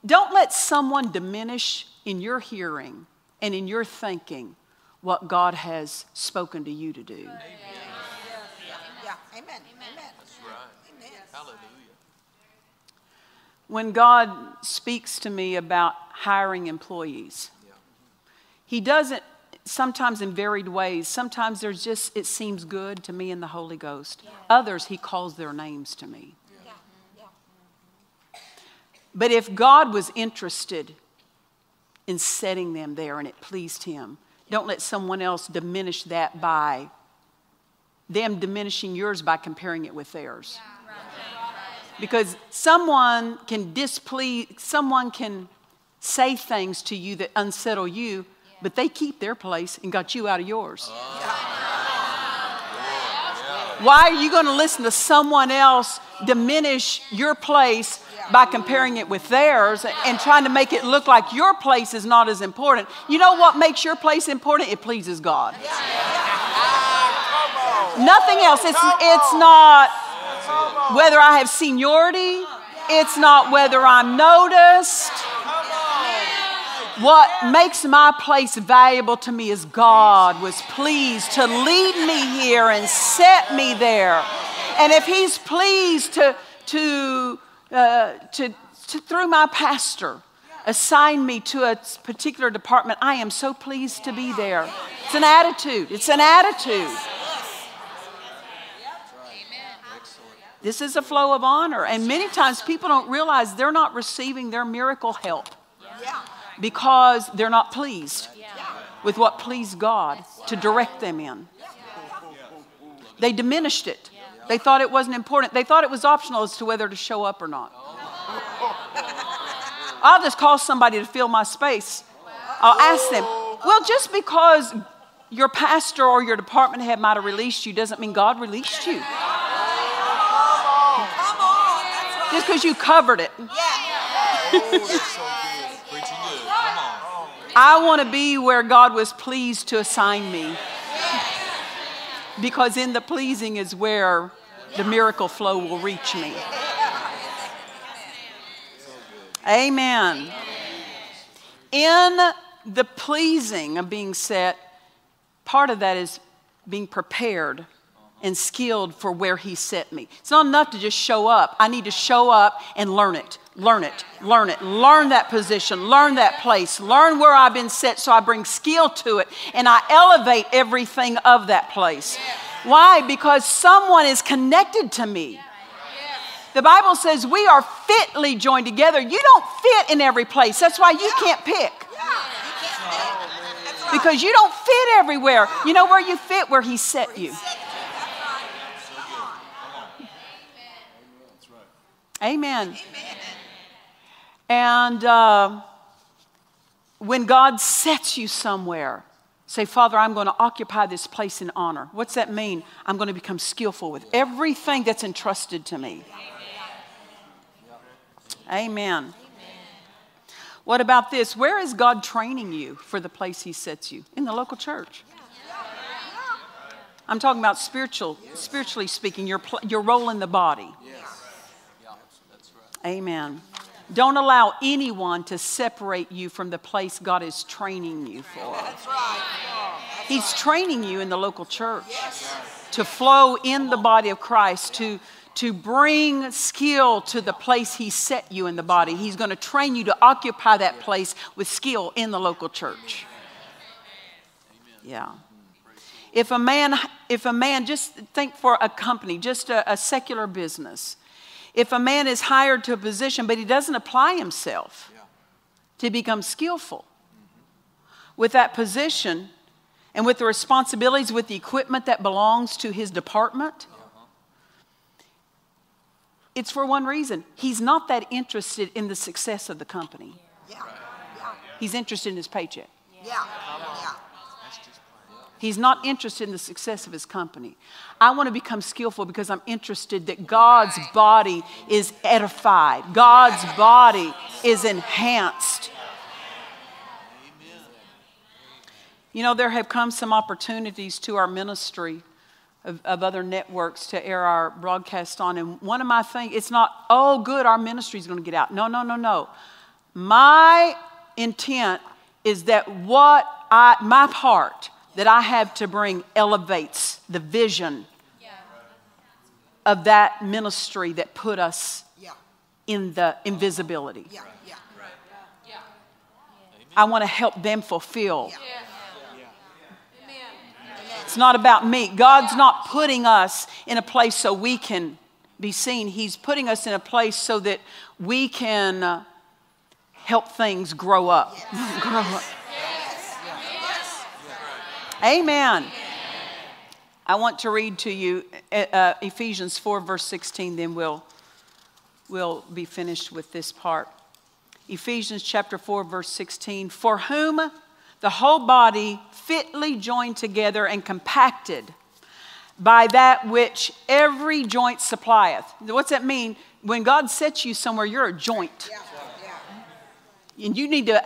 Don't let someone diminish in your hearing and in your thinking what God has spoken to you to do. Amen. Amen. Amen. That's right. Amen. Hallelujah. When God speaks to me about hiring employees, He does it sometimes in varied ways. Sometimes there's just, it seems good to me in the Holy Ghost. Yeah. Others, He calls their names to me. Yeah. Yeah. But if God was interested in setting them there and it pleased Him, don't let someone else diminish that by them diminishing yours by comparing it with theirs. Because someone can displease, someone can say things to you that unsettle you, but they keep their place and got you out of yours. Oh. Why are you going to listen to someone else diminish your place by comparing it with theirs and trying to make it look like your place is not as important? You know what makes your place important? It pleases God. Nothing else. It's, it's not whether I have seniority, it's not whether I'm noticed. What makes my place valuable to me is God was pleased to lead me here and set me there. And if He's pleased to, to, uh, to, to through my pastor, assign me to a particular department, I am so pleased to be there. It's an attitude. It's an attitude. This is a flow of honor. And many times people don't realize they're not receiving their miracle help because they're not pleased with what pleased God to direct them in. They diminished it. They thought it wasn't important. They thought it was optional as to whether to show up or not. I'll just call somebody to fill my space. I'll ask them, well, just because your pastor or your department head might have released you doesn't mean God released you. Just because you covered it. I want to be where God was pleased to assign me. Because in the pleasing is where the miracle flow will reach me. Amen. In the pleasing of being set, part of that is being prepared and skilled for where He set me. It's not enough to just show up. I need to show up and learn it, learn it, learn it, learn that position, learn that place, learn where I've been set so I bring skill to it and I elevate everything of that place. Why? Because someone is connected to me. The Bible says we are fitly joined together. You don't fit in every place. That's why you can't pick. Because you don't fit everywhere. You know where you fit? Where He set you. Amen. And uh, when God sets you somewhere, say, Father, I'm going to occupy this place in honor. What's that mean? I'm going to become skillful with everything that's entrusted to me. Amen. What about this? Where is God training you for the place He sets you? In the local church. I'm talking about spiritual, spiritually speaking, your, your role in the body. Amen. Don't allow anyone to separate you from the place God is training you for. He's training you in the local church to flow in the body of Christ, to, to bring skill to the place He set you in the body. He's going to train you to occupy that place with skill in the local church. Yeah. If a man, if a man, just think for a company, just a, a secular business, if a man is hired to a position but he doesn't apply himself yeah. to become skillful mm-hmm. with that position and with the responsibilities with the equipment that belongs to his department, uh-huh. it's for one reason. He's not that interested in the success of the company. Yeah. Yeah. He's interested in his paycheck. Yeah. He's not interested in the success of his company. I want to become skillful because I'm interested that God's body is edified, God's body is enhanced. You know, there have come some opportunities to our ministry of, of, other networks to air our broadcast on. And one of my things, it's not, oh, good, our ministry is going to get out. No, no, no, no. My intent is that what I, my part, that I have to bring elevates the vision of that ministry that put us in the invisibility. I want to help them fulfill. It's not about me. God's not putting us in a place so we can be seen. He's putting us in a place so that we can uh, help things grow up. grow up. Amen. I want to read to you uh, uh, Ephesians 4, verse 16, then we'll, we'll be finished with this part. Ephesians chapter 4, verse 16. For whom the whole body fitly joined together and compacted by that which every joint supplieth. What's that mean? When God sets you somewhere, you're a joint. And you need to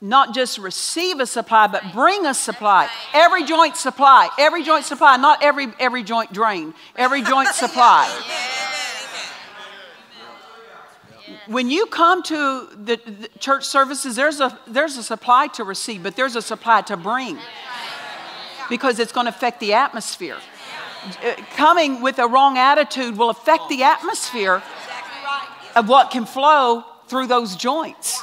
not just receive a supply, but bring a supply. Every joint supply, every joint supply, not every, every joint drain, every joint supply. When you come to the, the, church services, there's a, there's a supply to receive, but there's a supply to bring because it's going to affect the atmosphere. Uh, coming with a wrong attitude will affect the atmosphere of what can flow through those joints.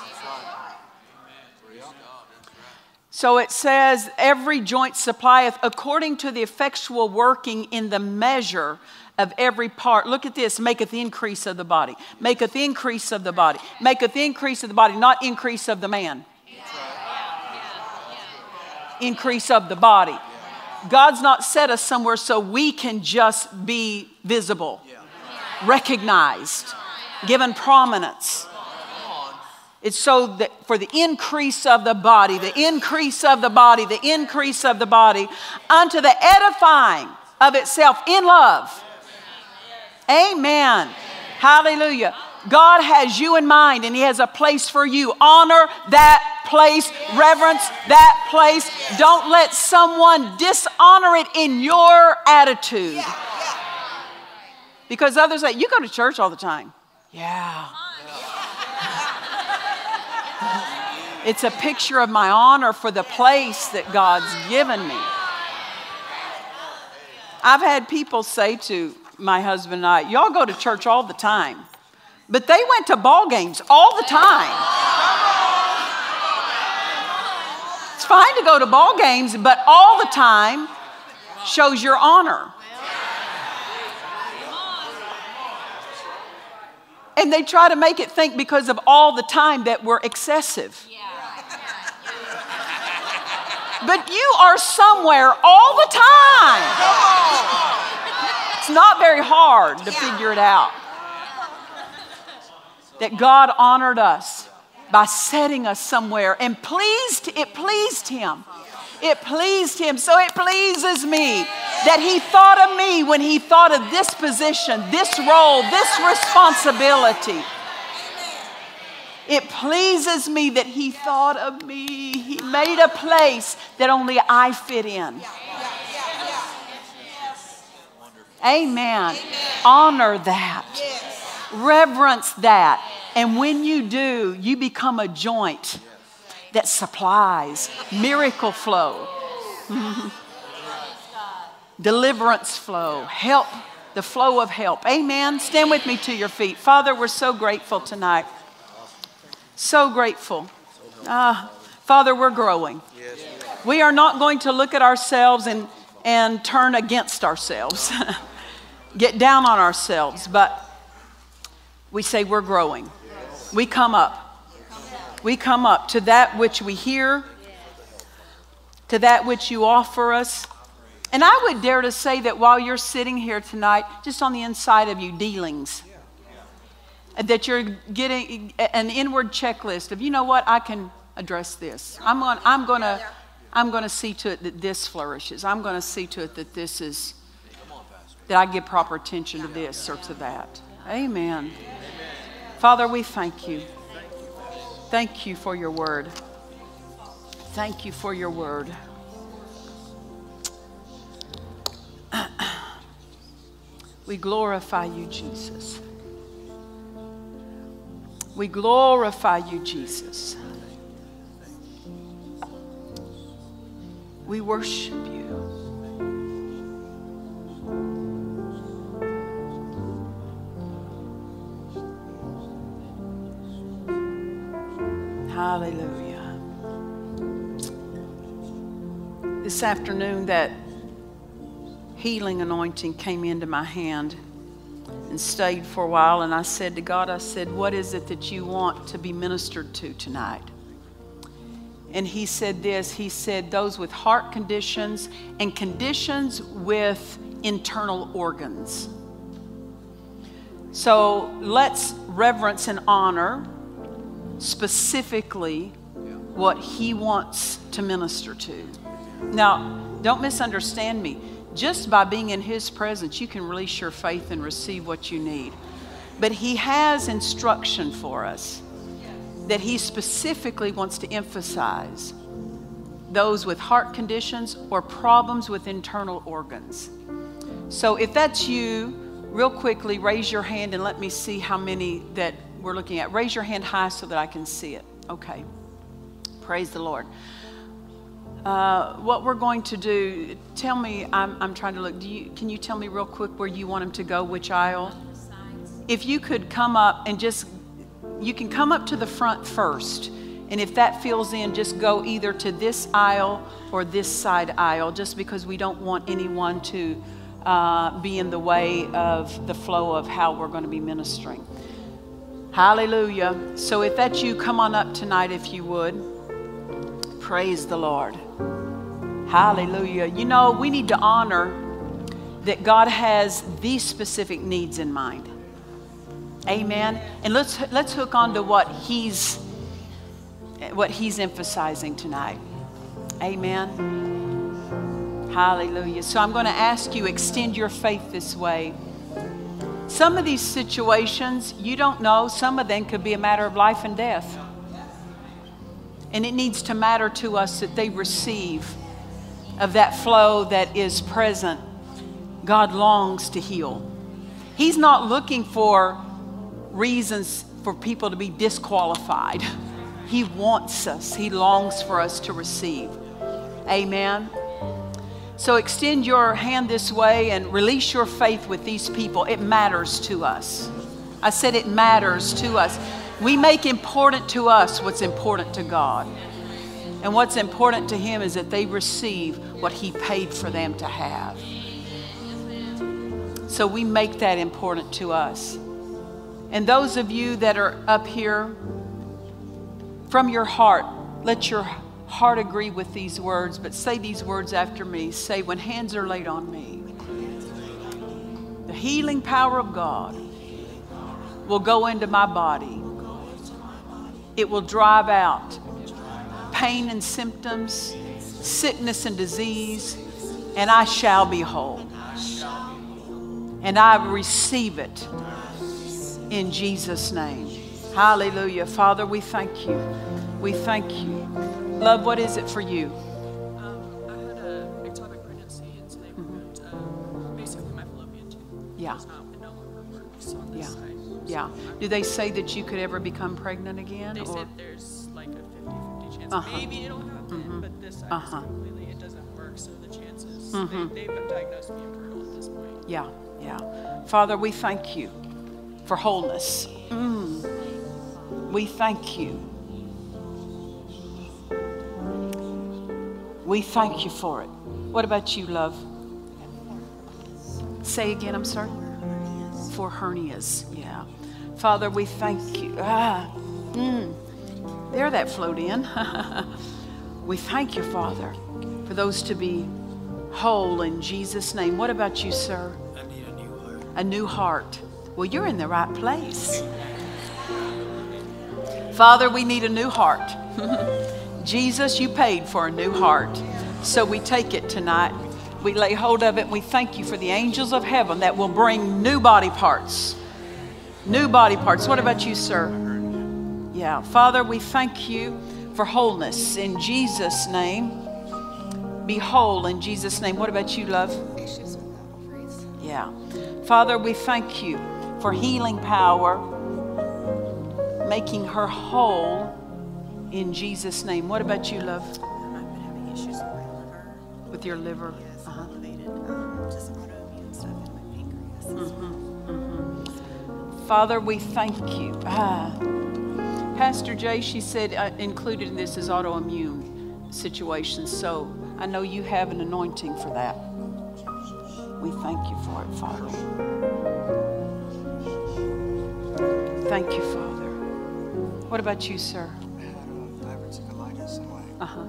So it says, every joint supplieth according to the effectual working in the measure of every part. Look at this maketh increase of the body, maketh increase of the body, maketh increase of the body, not increase of the man. Increase of the body. God's not set us somewhere so we can just be visible, recognized, given prominence. It's so that for the increase of the body, the increase of the body, the increase of the body, unto the edifying of itself in love. Amen. Hallelujah. God has you in mind and He has a place for you. Honor that place, reverence that place. Don't let someone dishonor it in your attitude. Because others say, You go to church all the time. Yeah. It's a picture of my honor for the place that God's given me. I've had people say to my husband and I, Y'all go to church all the time. But they went to ball games all the time. It's fine to go to ball games, but all the time shows your honor. And they try to make it think because of all the time that we're excessive. But you are somewhere all the time. It's not very hard to figure it out. That God honored us by setting us somewhere and pleased it pleased him it pleased him. So it pleases me that he thought of me when he thought of this position, this role, this responsibility. It pleases me that he thought of me. He made a place that only I fit in. Amen. Honor that. Reverence that. And when you do, you become a joint that supplies, miracle flow, deliverance flow, help, the flow of help. Amen. Stand with me to your feet. Father, we're so grateful tonight. So grateful. Uh, Father, we're growing. We are not going to look at ourselves and, and turn against ourselves, get down on ourselves, but we say we're growing. We come up we come up to that which we hear, to that which you offer us. And I would dare to say that while you're sitting here tonight, just on the inside of you, dealings. That you're getting an inward checklist of, you know what, I can address this. I'm going, I'm going to. I'm going to see to it that this flourishes. I'm going to see to it that this is, that I give proper attention to this or to that. Amen. Father, we thank you. Thank you for your word. Thank you for your word. We glorify you, Jesus. We glorify you, Jesus. We worship you. Hallelujah. This afternoon, that healing anointing came into my hand and stayed for a while. And I said to God, I said, What is it that you want to be ministered to tonight? And He said this He said, Those with heart conditions and conditions with internal organs. So let's reverence and honor specifically what He wants to minister to. Now, don't misunderstand me. Just by being in His presence, you can release your faith and receive what you need. But He has instruction for us that He specifically wants to emphasize those with heart conditions or problems with internal organs. So if that's you, real quickly raise your hand and let me see how many that we're looking at. Raise your hand high so that I can see it. Okay. Praise the Lord. Uh, what we're going to do, tell me, I'm, I'm trying to look, you, can you tell me real quick where you want him to go, which aisle? If you could come up and just, you can come up to the front first. And if that fills in, just go either to this aisle or this side aisle, just because we don't want anyone to uh, be in the way of the flow of how we're going to be ministering. Hallelujah. So if that's you, come on up tonight if you would. Praise the Lord. Hallelujah. You know, we need to honor that God has these specific needs in mind. Amen. And let's let's hook on to what he's what he's emphasizing tonight. Amen. Hallelujah. So I'm going to ask you extend your faith this way. Some of these situations, you don't know, some of them could be a matter of life and death. And it needs to matter to us that they receive of that flow that is present. God longs to heal. He's not looking for reasons for people to be disqualified. He wants us, He longs for us to receive. Amen. So extend your hand this way and release your faith with these people. It matters to us. I said it matters to us. We make important to us what's important to God. And what's important to Him is that they receive what He paid for them to have. So we make that important to us. And those of you that are up here, from your heart, let your heart agree with these words, but say these words after me. Say, when hands are laid on me, the healing power of God will go into my body. It will drive out pain and symptoms, sickness and disease, and I shall be whole. And I receive it in Jesus' name. Hallelujah. Father, we thank you. We thank you. Love, what is it for you? Um, I had a ectopic pregnancy, and so they uh, basically my fallopian tube. Yeah. It's not, it no longer works on this Yeah. Yeah. Do they say that you could ever become pregnant again? They or- said there's like a 50-50 chance. Uh-huh. Maybe it'll happen, but this side Uh-huh. is completely, it doesn't work, so the chances, Mhm. they, they've diagnosed me infertile at this point. Yeah, yeah. Father, we thank you for wholeness. Mm. We thank you. We thank you for it. What about you, love? Say again, I'm sorry. For hernias, yeah. Father, we thank you. Ah, mm. There that flowed in. we thank you, Father, for those to be whole in Jesus' name. What about you, sir? I need a new heart. A new heart. Well, you're in the right place. Father, we need a new heart. Jesus, you paid for a new heart. So we take it tonight. We lay hold of it we thank you for the angels of heaven that will bring new body parts. New body parts. What about you, sir? Yeah. Father, we thank you for wholeness in Jesus' name. Be whole in Jesus' name. What about you, love? issues with that phrase. Yeah. Father, we thank you for healing power, making her whole in Jesus' name. What about you, love? Um, I've been having issues with my liver. With your liver? Yes, Uh-huh. elevated, um, just autoimmune stuff in my pancreas. Mm-hmm. Father, we thank you. Ah. Pastor Jay, she said uh, included in this is autoimmune situations. So I know you have an anointing for that. We thank you for it, Father. Thank you, Father. What about you, sir? Uh, my Uh huh.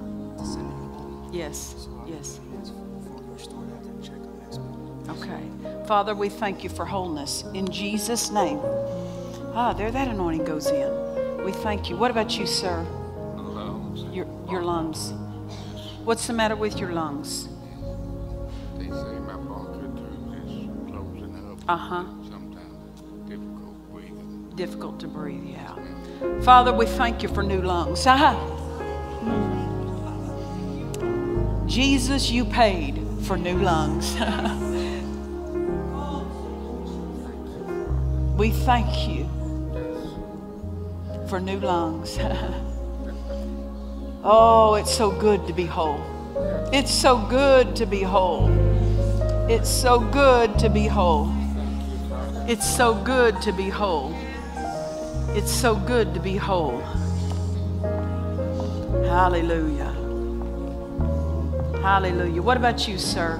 Yes, yes. it's fully restored after the checkup next week. Okay. Father, we thank you for wholeness in Jesus' name. Ah, there that anointing goes in. We thank you. What about you, sir? lungs. Your, your lungs. What's the matter with your lungs? They say my bronchial is closing up. Uh-huh. Sometimes it's difficult breathing. Difficult to breathe, yeah. Father, we thank you for new lungs. Ah. Jesus, you paid for new lungs. we thank you for new lungs. oh, it's so good to be whole. It's so good to be whole. It's so good to be whole. It's so good to be whole. It's so good to be whole. Hallelujah. Hallelujah. What about you, sir?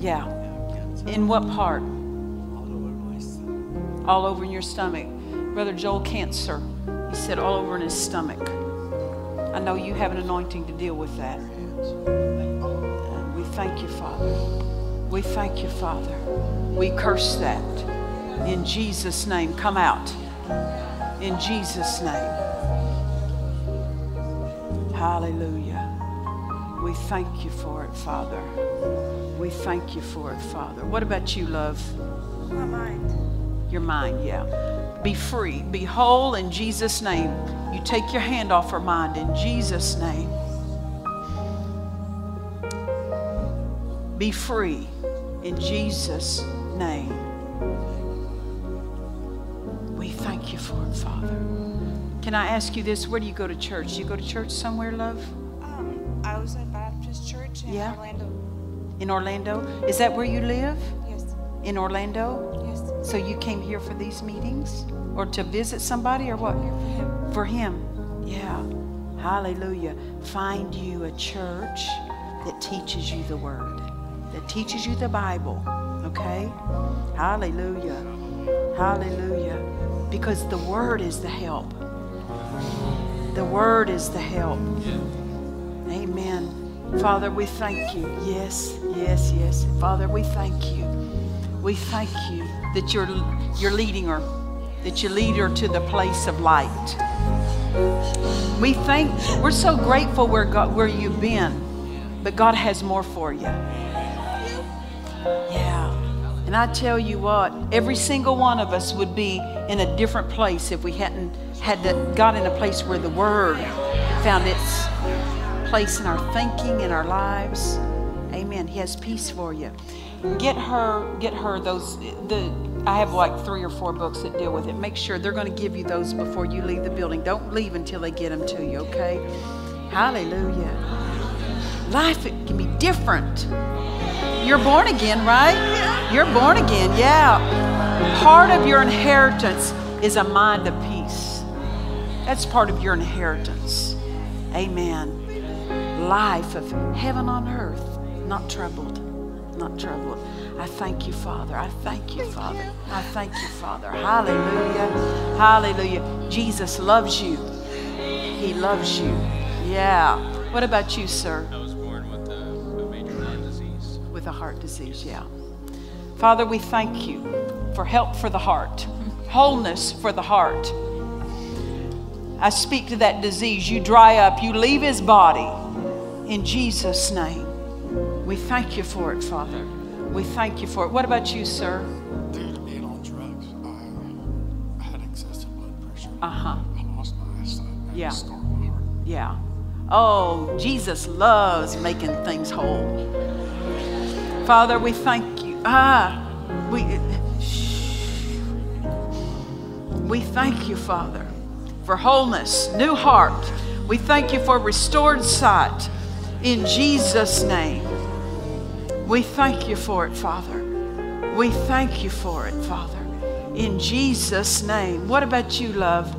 Yeah. In what part? all over my stomach. All over in your stomach. Brother Joel, cancer. He said all over in his stomach. I know you have an anointing to deal with that. And we thank you, Father. We thank you, Father. We curse that. In Jesus' name, come out. In Jesus' name. Hallelujah. We thank you for it, Father. We thank you for it, Father. What about you, love? My mind. Your mind, yeah. Be free, be whole in Jesus' name. You take your hand off her mind in Jesus' name. Be free in Jesus' name. We thank you for it, Father. Can I ask you this? Where do you go to church? Do you go to church somewhere, love? Um, I was at Baptist Church in Yeah. Orlando. In Orlando? Is that where you live? Yes. In Orlando? So you came here for these meetings? Or to visit somebody or what? For him. Yeah. Hallelujah. Find you a church that teaches you the word, that teaches you the Bible. Okay? Hallelujah. Hallelujah. Because the Word is the help. The Word is the help. Amen. Father, we thank you. Yes, yes, yes. Father, we thank you. We thank you that you're, you're leading her, that you lead her to the place of light. We thank, we're so grateful where, God, where you've been, but God has more for you. Yeah. And I tell you what, every single one of us would be in a different place if we hadn't had got in a place where the Word found its place in our thinking, in our lives. Amen. He has peace for you. Get her, get her those. The I have like three or four books that deal with it. Make sure they're going to give you those before you leave the building. Don't leave until they get them to you. Okay? Hallelujah. Life can be different. You're born again, right? You're born again. Yeah. Part of your inheritance is a mind of peace. That's part of your inheritance. Amen. Life of heaven on earth, not troubled, not troubled. I thank you, Father. I thank you, Father. I thank you, Father. Hallelujah. Hallelujah. Jesus loves you. He loves you. Yeah. What about you, sir? I was born with a, a major heart disease. With a heart disease, yeah. Father, we thank you for help for the heart, wholeness for the heart. I speak to that disease. You dry up, you leave his body in Jesus' name. We thank you for it, Father. We thank you for it. What about you, sir? Due to being on drugs, I had excessive blood pressure. Uh huh. I lost my eyesight. Yeah. Yeah. Oh, Jesus loves making things whole. Father, we thank you. Ah, we, we thank you, Father, for wholeness, new heart. We thank you for restored sight in Jesus' name. We thank you for it, Father. We thank you for it, Father, in Jesus' name. What about you, love?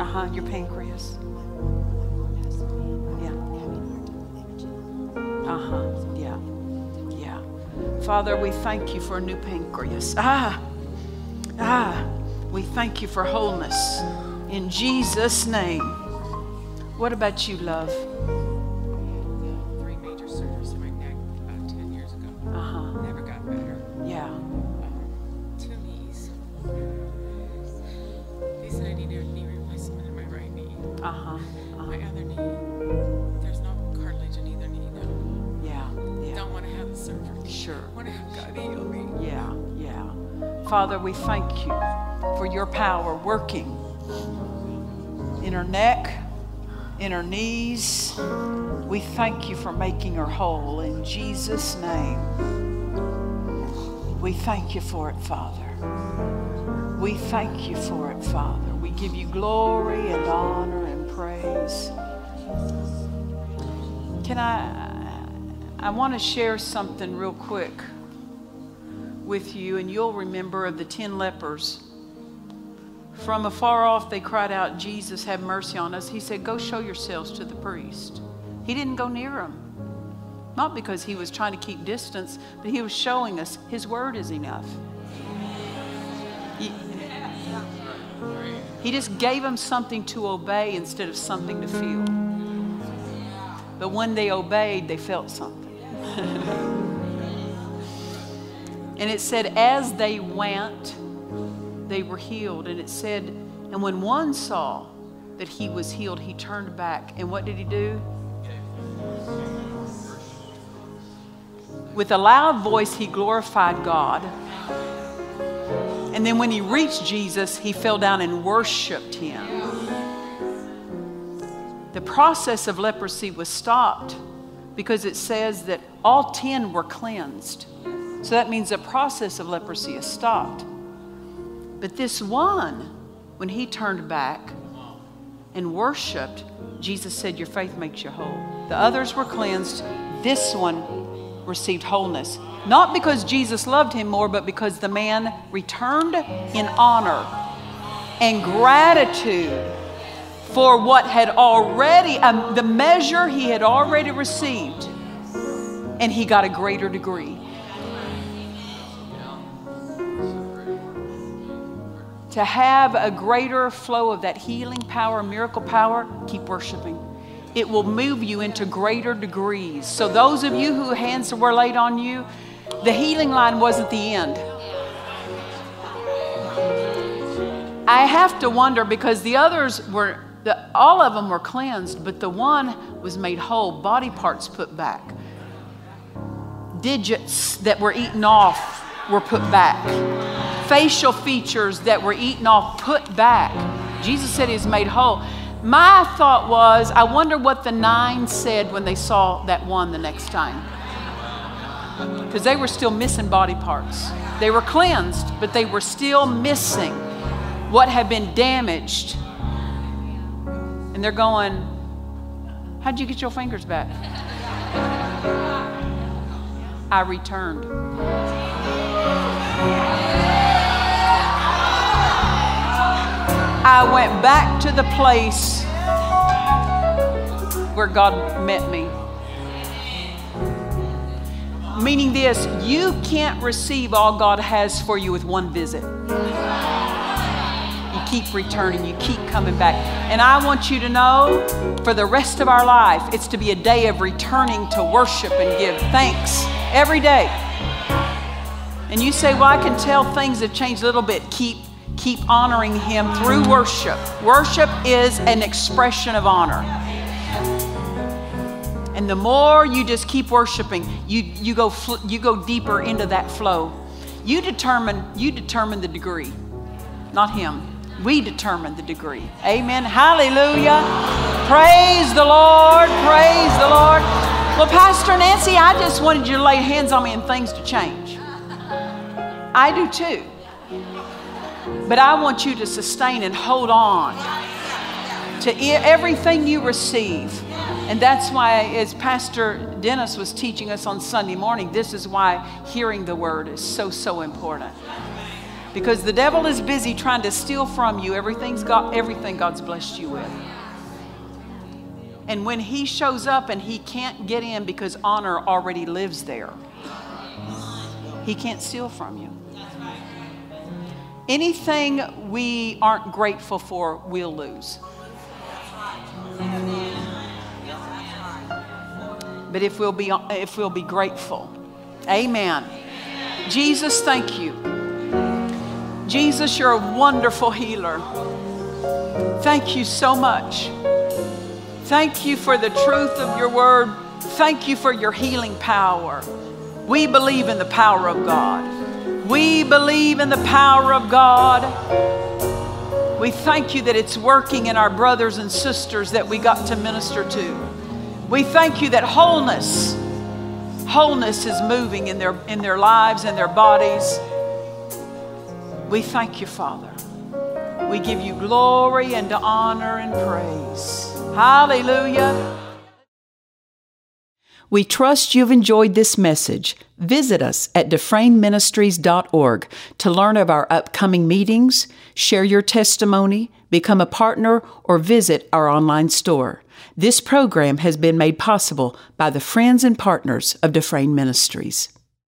Uh huh, your pancreas. Yeah. Uh huh, yeah. Yeah. Father, we thank you for a new pancreas. Ah, ah, we thank you for wholeness in Jesus' name. What about you, love? Sure. Want to have God heal me. Yeah, yeah. Father, we thank you for your power working in her neck, in her knees. We thank you for making her whole in Jesus' name. We thank you for it, Father. We thank you for it, Father. We give you glory and honor and praise. Can I? I want to share something real quick with you, and you'll remember of the ten lepers. From afar off, they cried out, Jesus, have mercy on us. He said, Go show yourselves to the priest. He didn't go near them. Not because he was trying to keep distance, but he was showing us his word is enough. He, he just gave them something to obey instead of something to feel. But when they obeyed, they felt something. And it said, as they went, they were healed. And it said, and when one saw that he was healed, he turned back. And what did he do? With a loud voice, he glorified God. And then when he reached Jesus, he fell down and worshiped him. The process of leprosy was stopped because it says that all 10 were cleansed. So that means the process of leprosy is stopped. But this one, when he turned back and worshiped, Jesus said, Your faith makes you whole. The others were cleansed. This one received wholeness. Not because Jesus loved him more, but because the man returned in honor and gratitude for what had already, um, the measure he had already received, and he got a greater degree. to have a greater flow of that healing power, miracle power, keep worshiping. It will move you into greater degrees. So, those of you who hands were laid on you, the healing line wasn't the end. I have to wonder because the others were, the, all of them were cleansed, but the one was made whole, body parts put back, digits that were eaten off were put back, facial features that were eaten off put back. Jesus said he was made whole. My thought was, I wonder what the nine said when they saw that one the next time. Because they were still missing body parts. They were cleansed, but they were still missing what had been damaged. And they're going, How'd you get your fingers back? I returned. I went back to the place where God met me. Meaning this, you can't receive all God has for you with one visit keep returning, you keep coming back. And I want you to know for the rest of our life, it's to be a day of returning to worship and give thanks every day. And you say, Well, I can tell things have changed a little bit. Keep keep honoring him through worship. Worship is an expression of honor. And the more you just keep worshiping, you, you, go, you go deeper into that flow. You determine, you determine the degree, not him. We determine the degree. Amen. Hallelujah. Praise the Lord. Praise the Lord. Well, Pastor Nancy, I just wanted you to lay hands on me and things to change. I do too. But I want you to sustain and hold on to everything you receive. And that's why, as Pastor Dennis was teaching us on Sunday morning, this is why hearing the word is so, so important because the devil is busy trying to steal from you everything's got everything God's blessed you with. And when he shows up and he can't get in because honor already lives there, he can't steal from you. Anything we aren't grateful for, we'll lose. But if we'll be, if we'll be grateful, amen. Jesus, thank you Jesus, you're a wonderful healer. Thank you so much. Thank you for the truth of your word. Thank you for your healing power. We believe in the power of God. We believe in the power of God. We thank you that it's working in our brothers and sisters that we got to minister to. We thank you that wholeness, wholeness is moving in their, in their lives and their bodies. We thank you, Father. We give you glory and honor and praise. Hallelujah. We trust you've enjoyed this message. Visit us at dufresneministries.org to learn of our upcoming meetings, share your testimony, become a partner, or visit our online store. This program has been made possible by the friends and partners of Dufresne Ministries.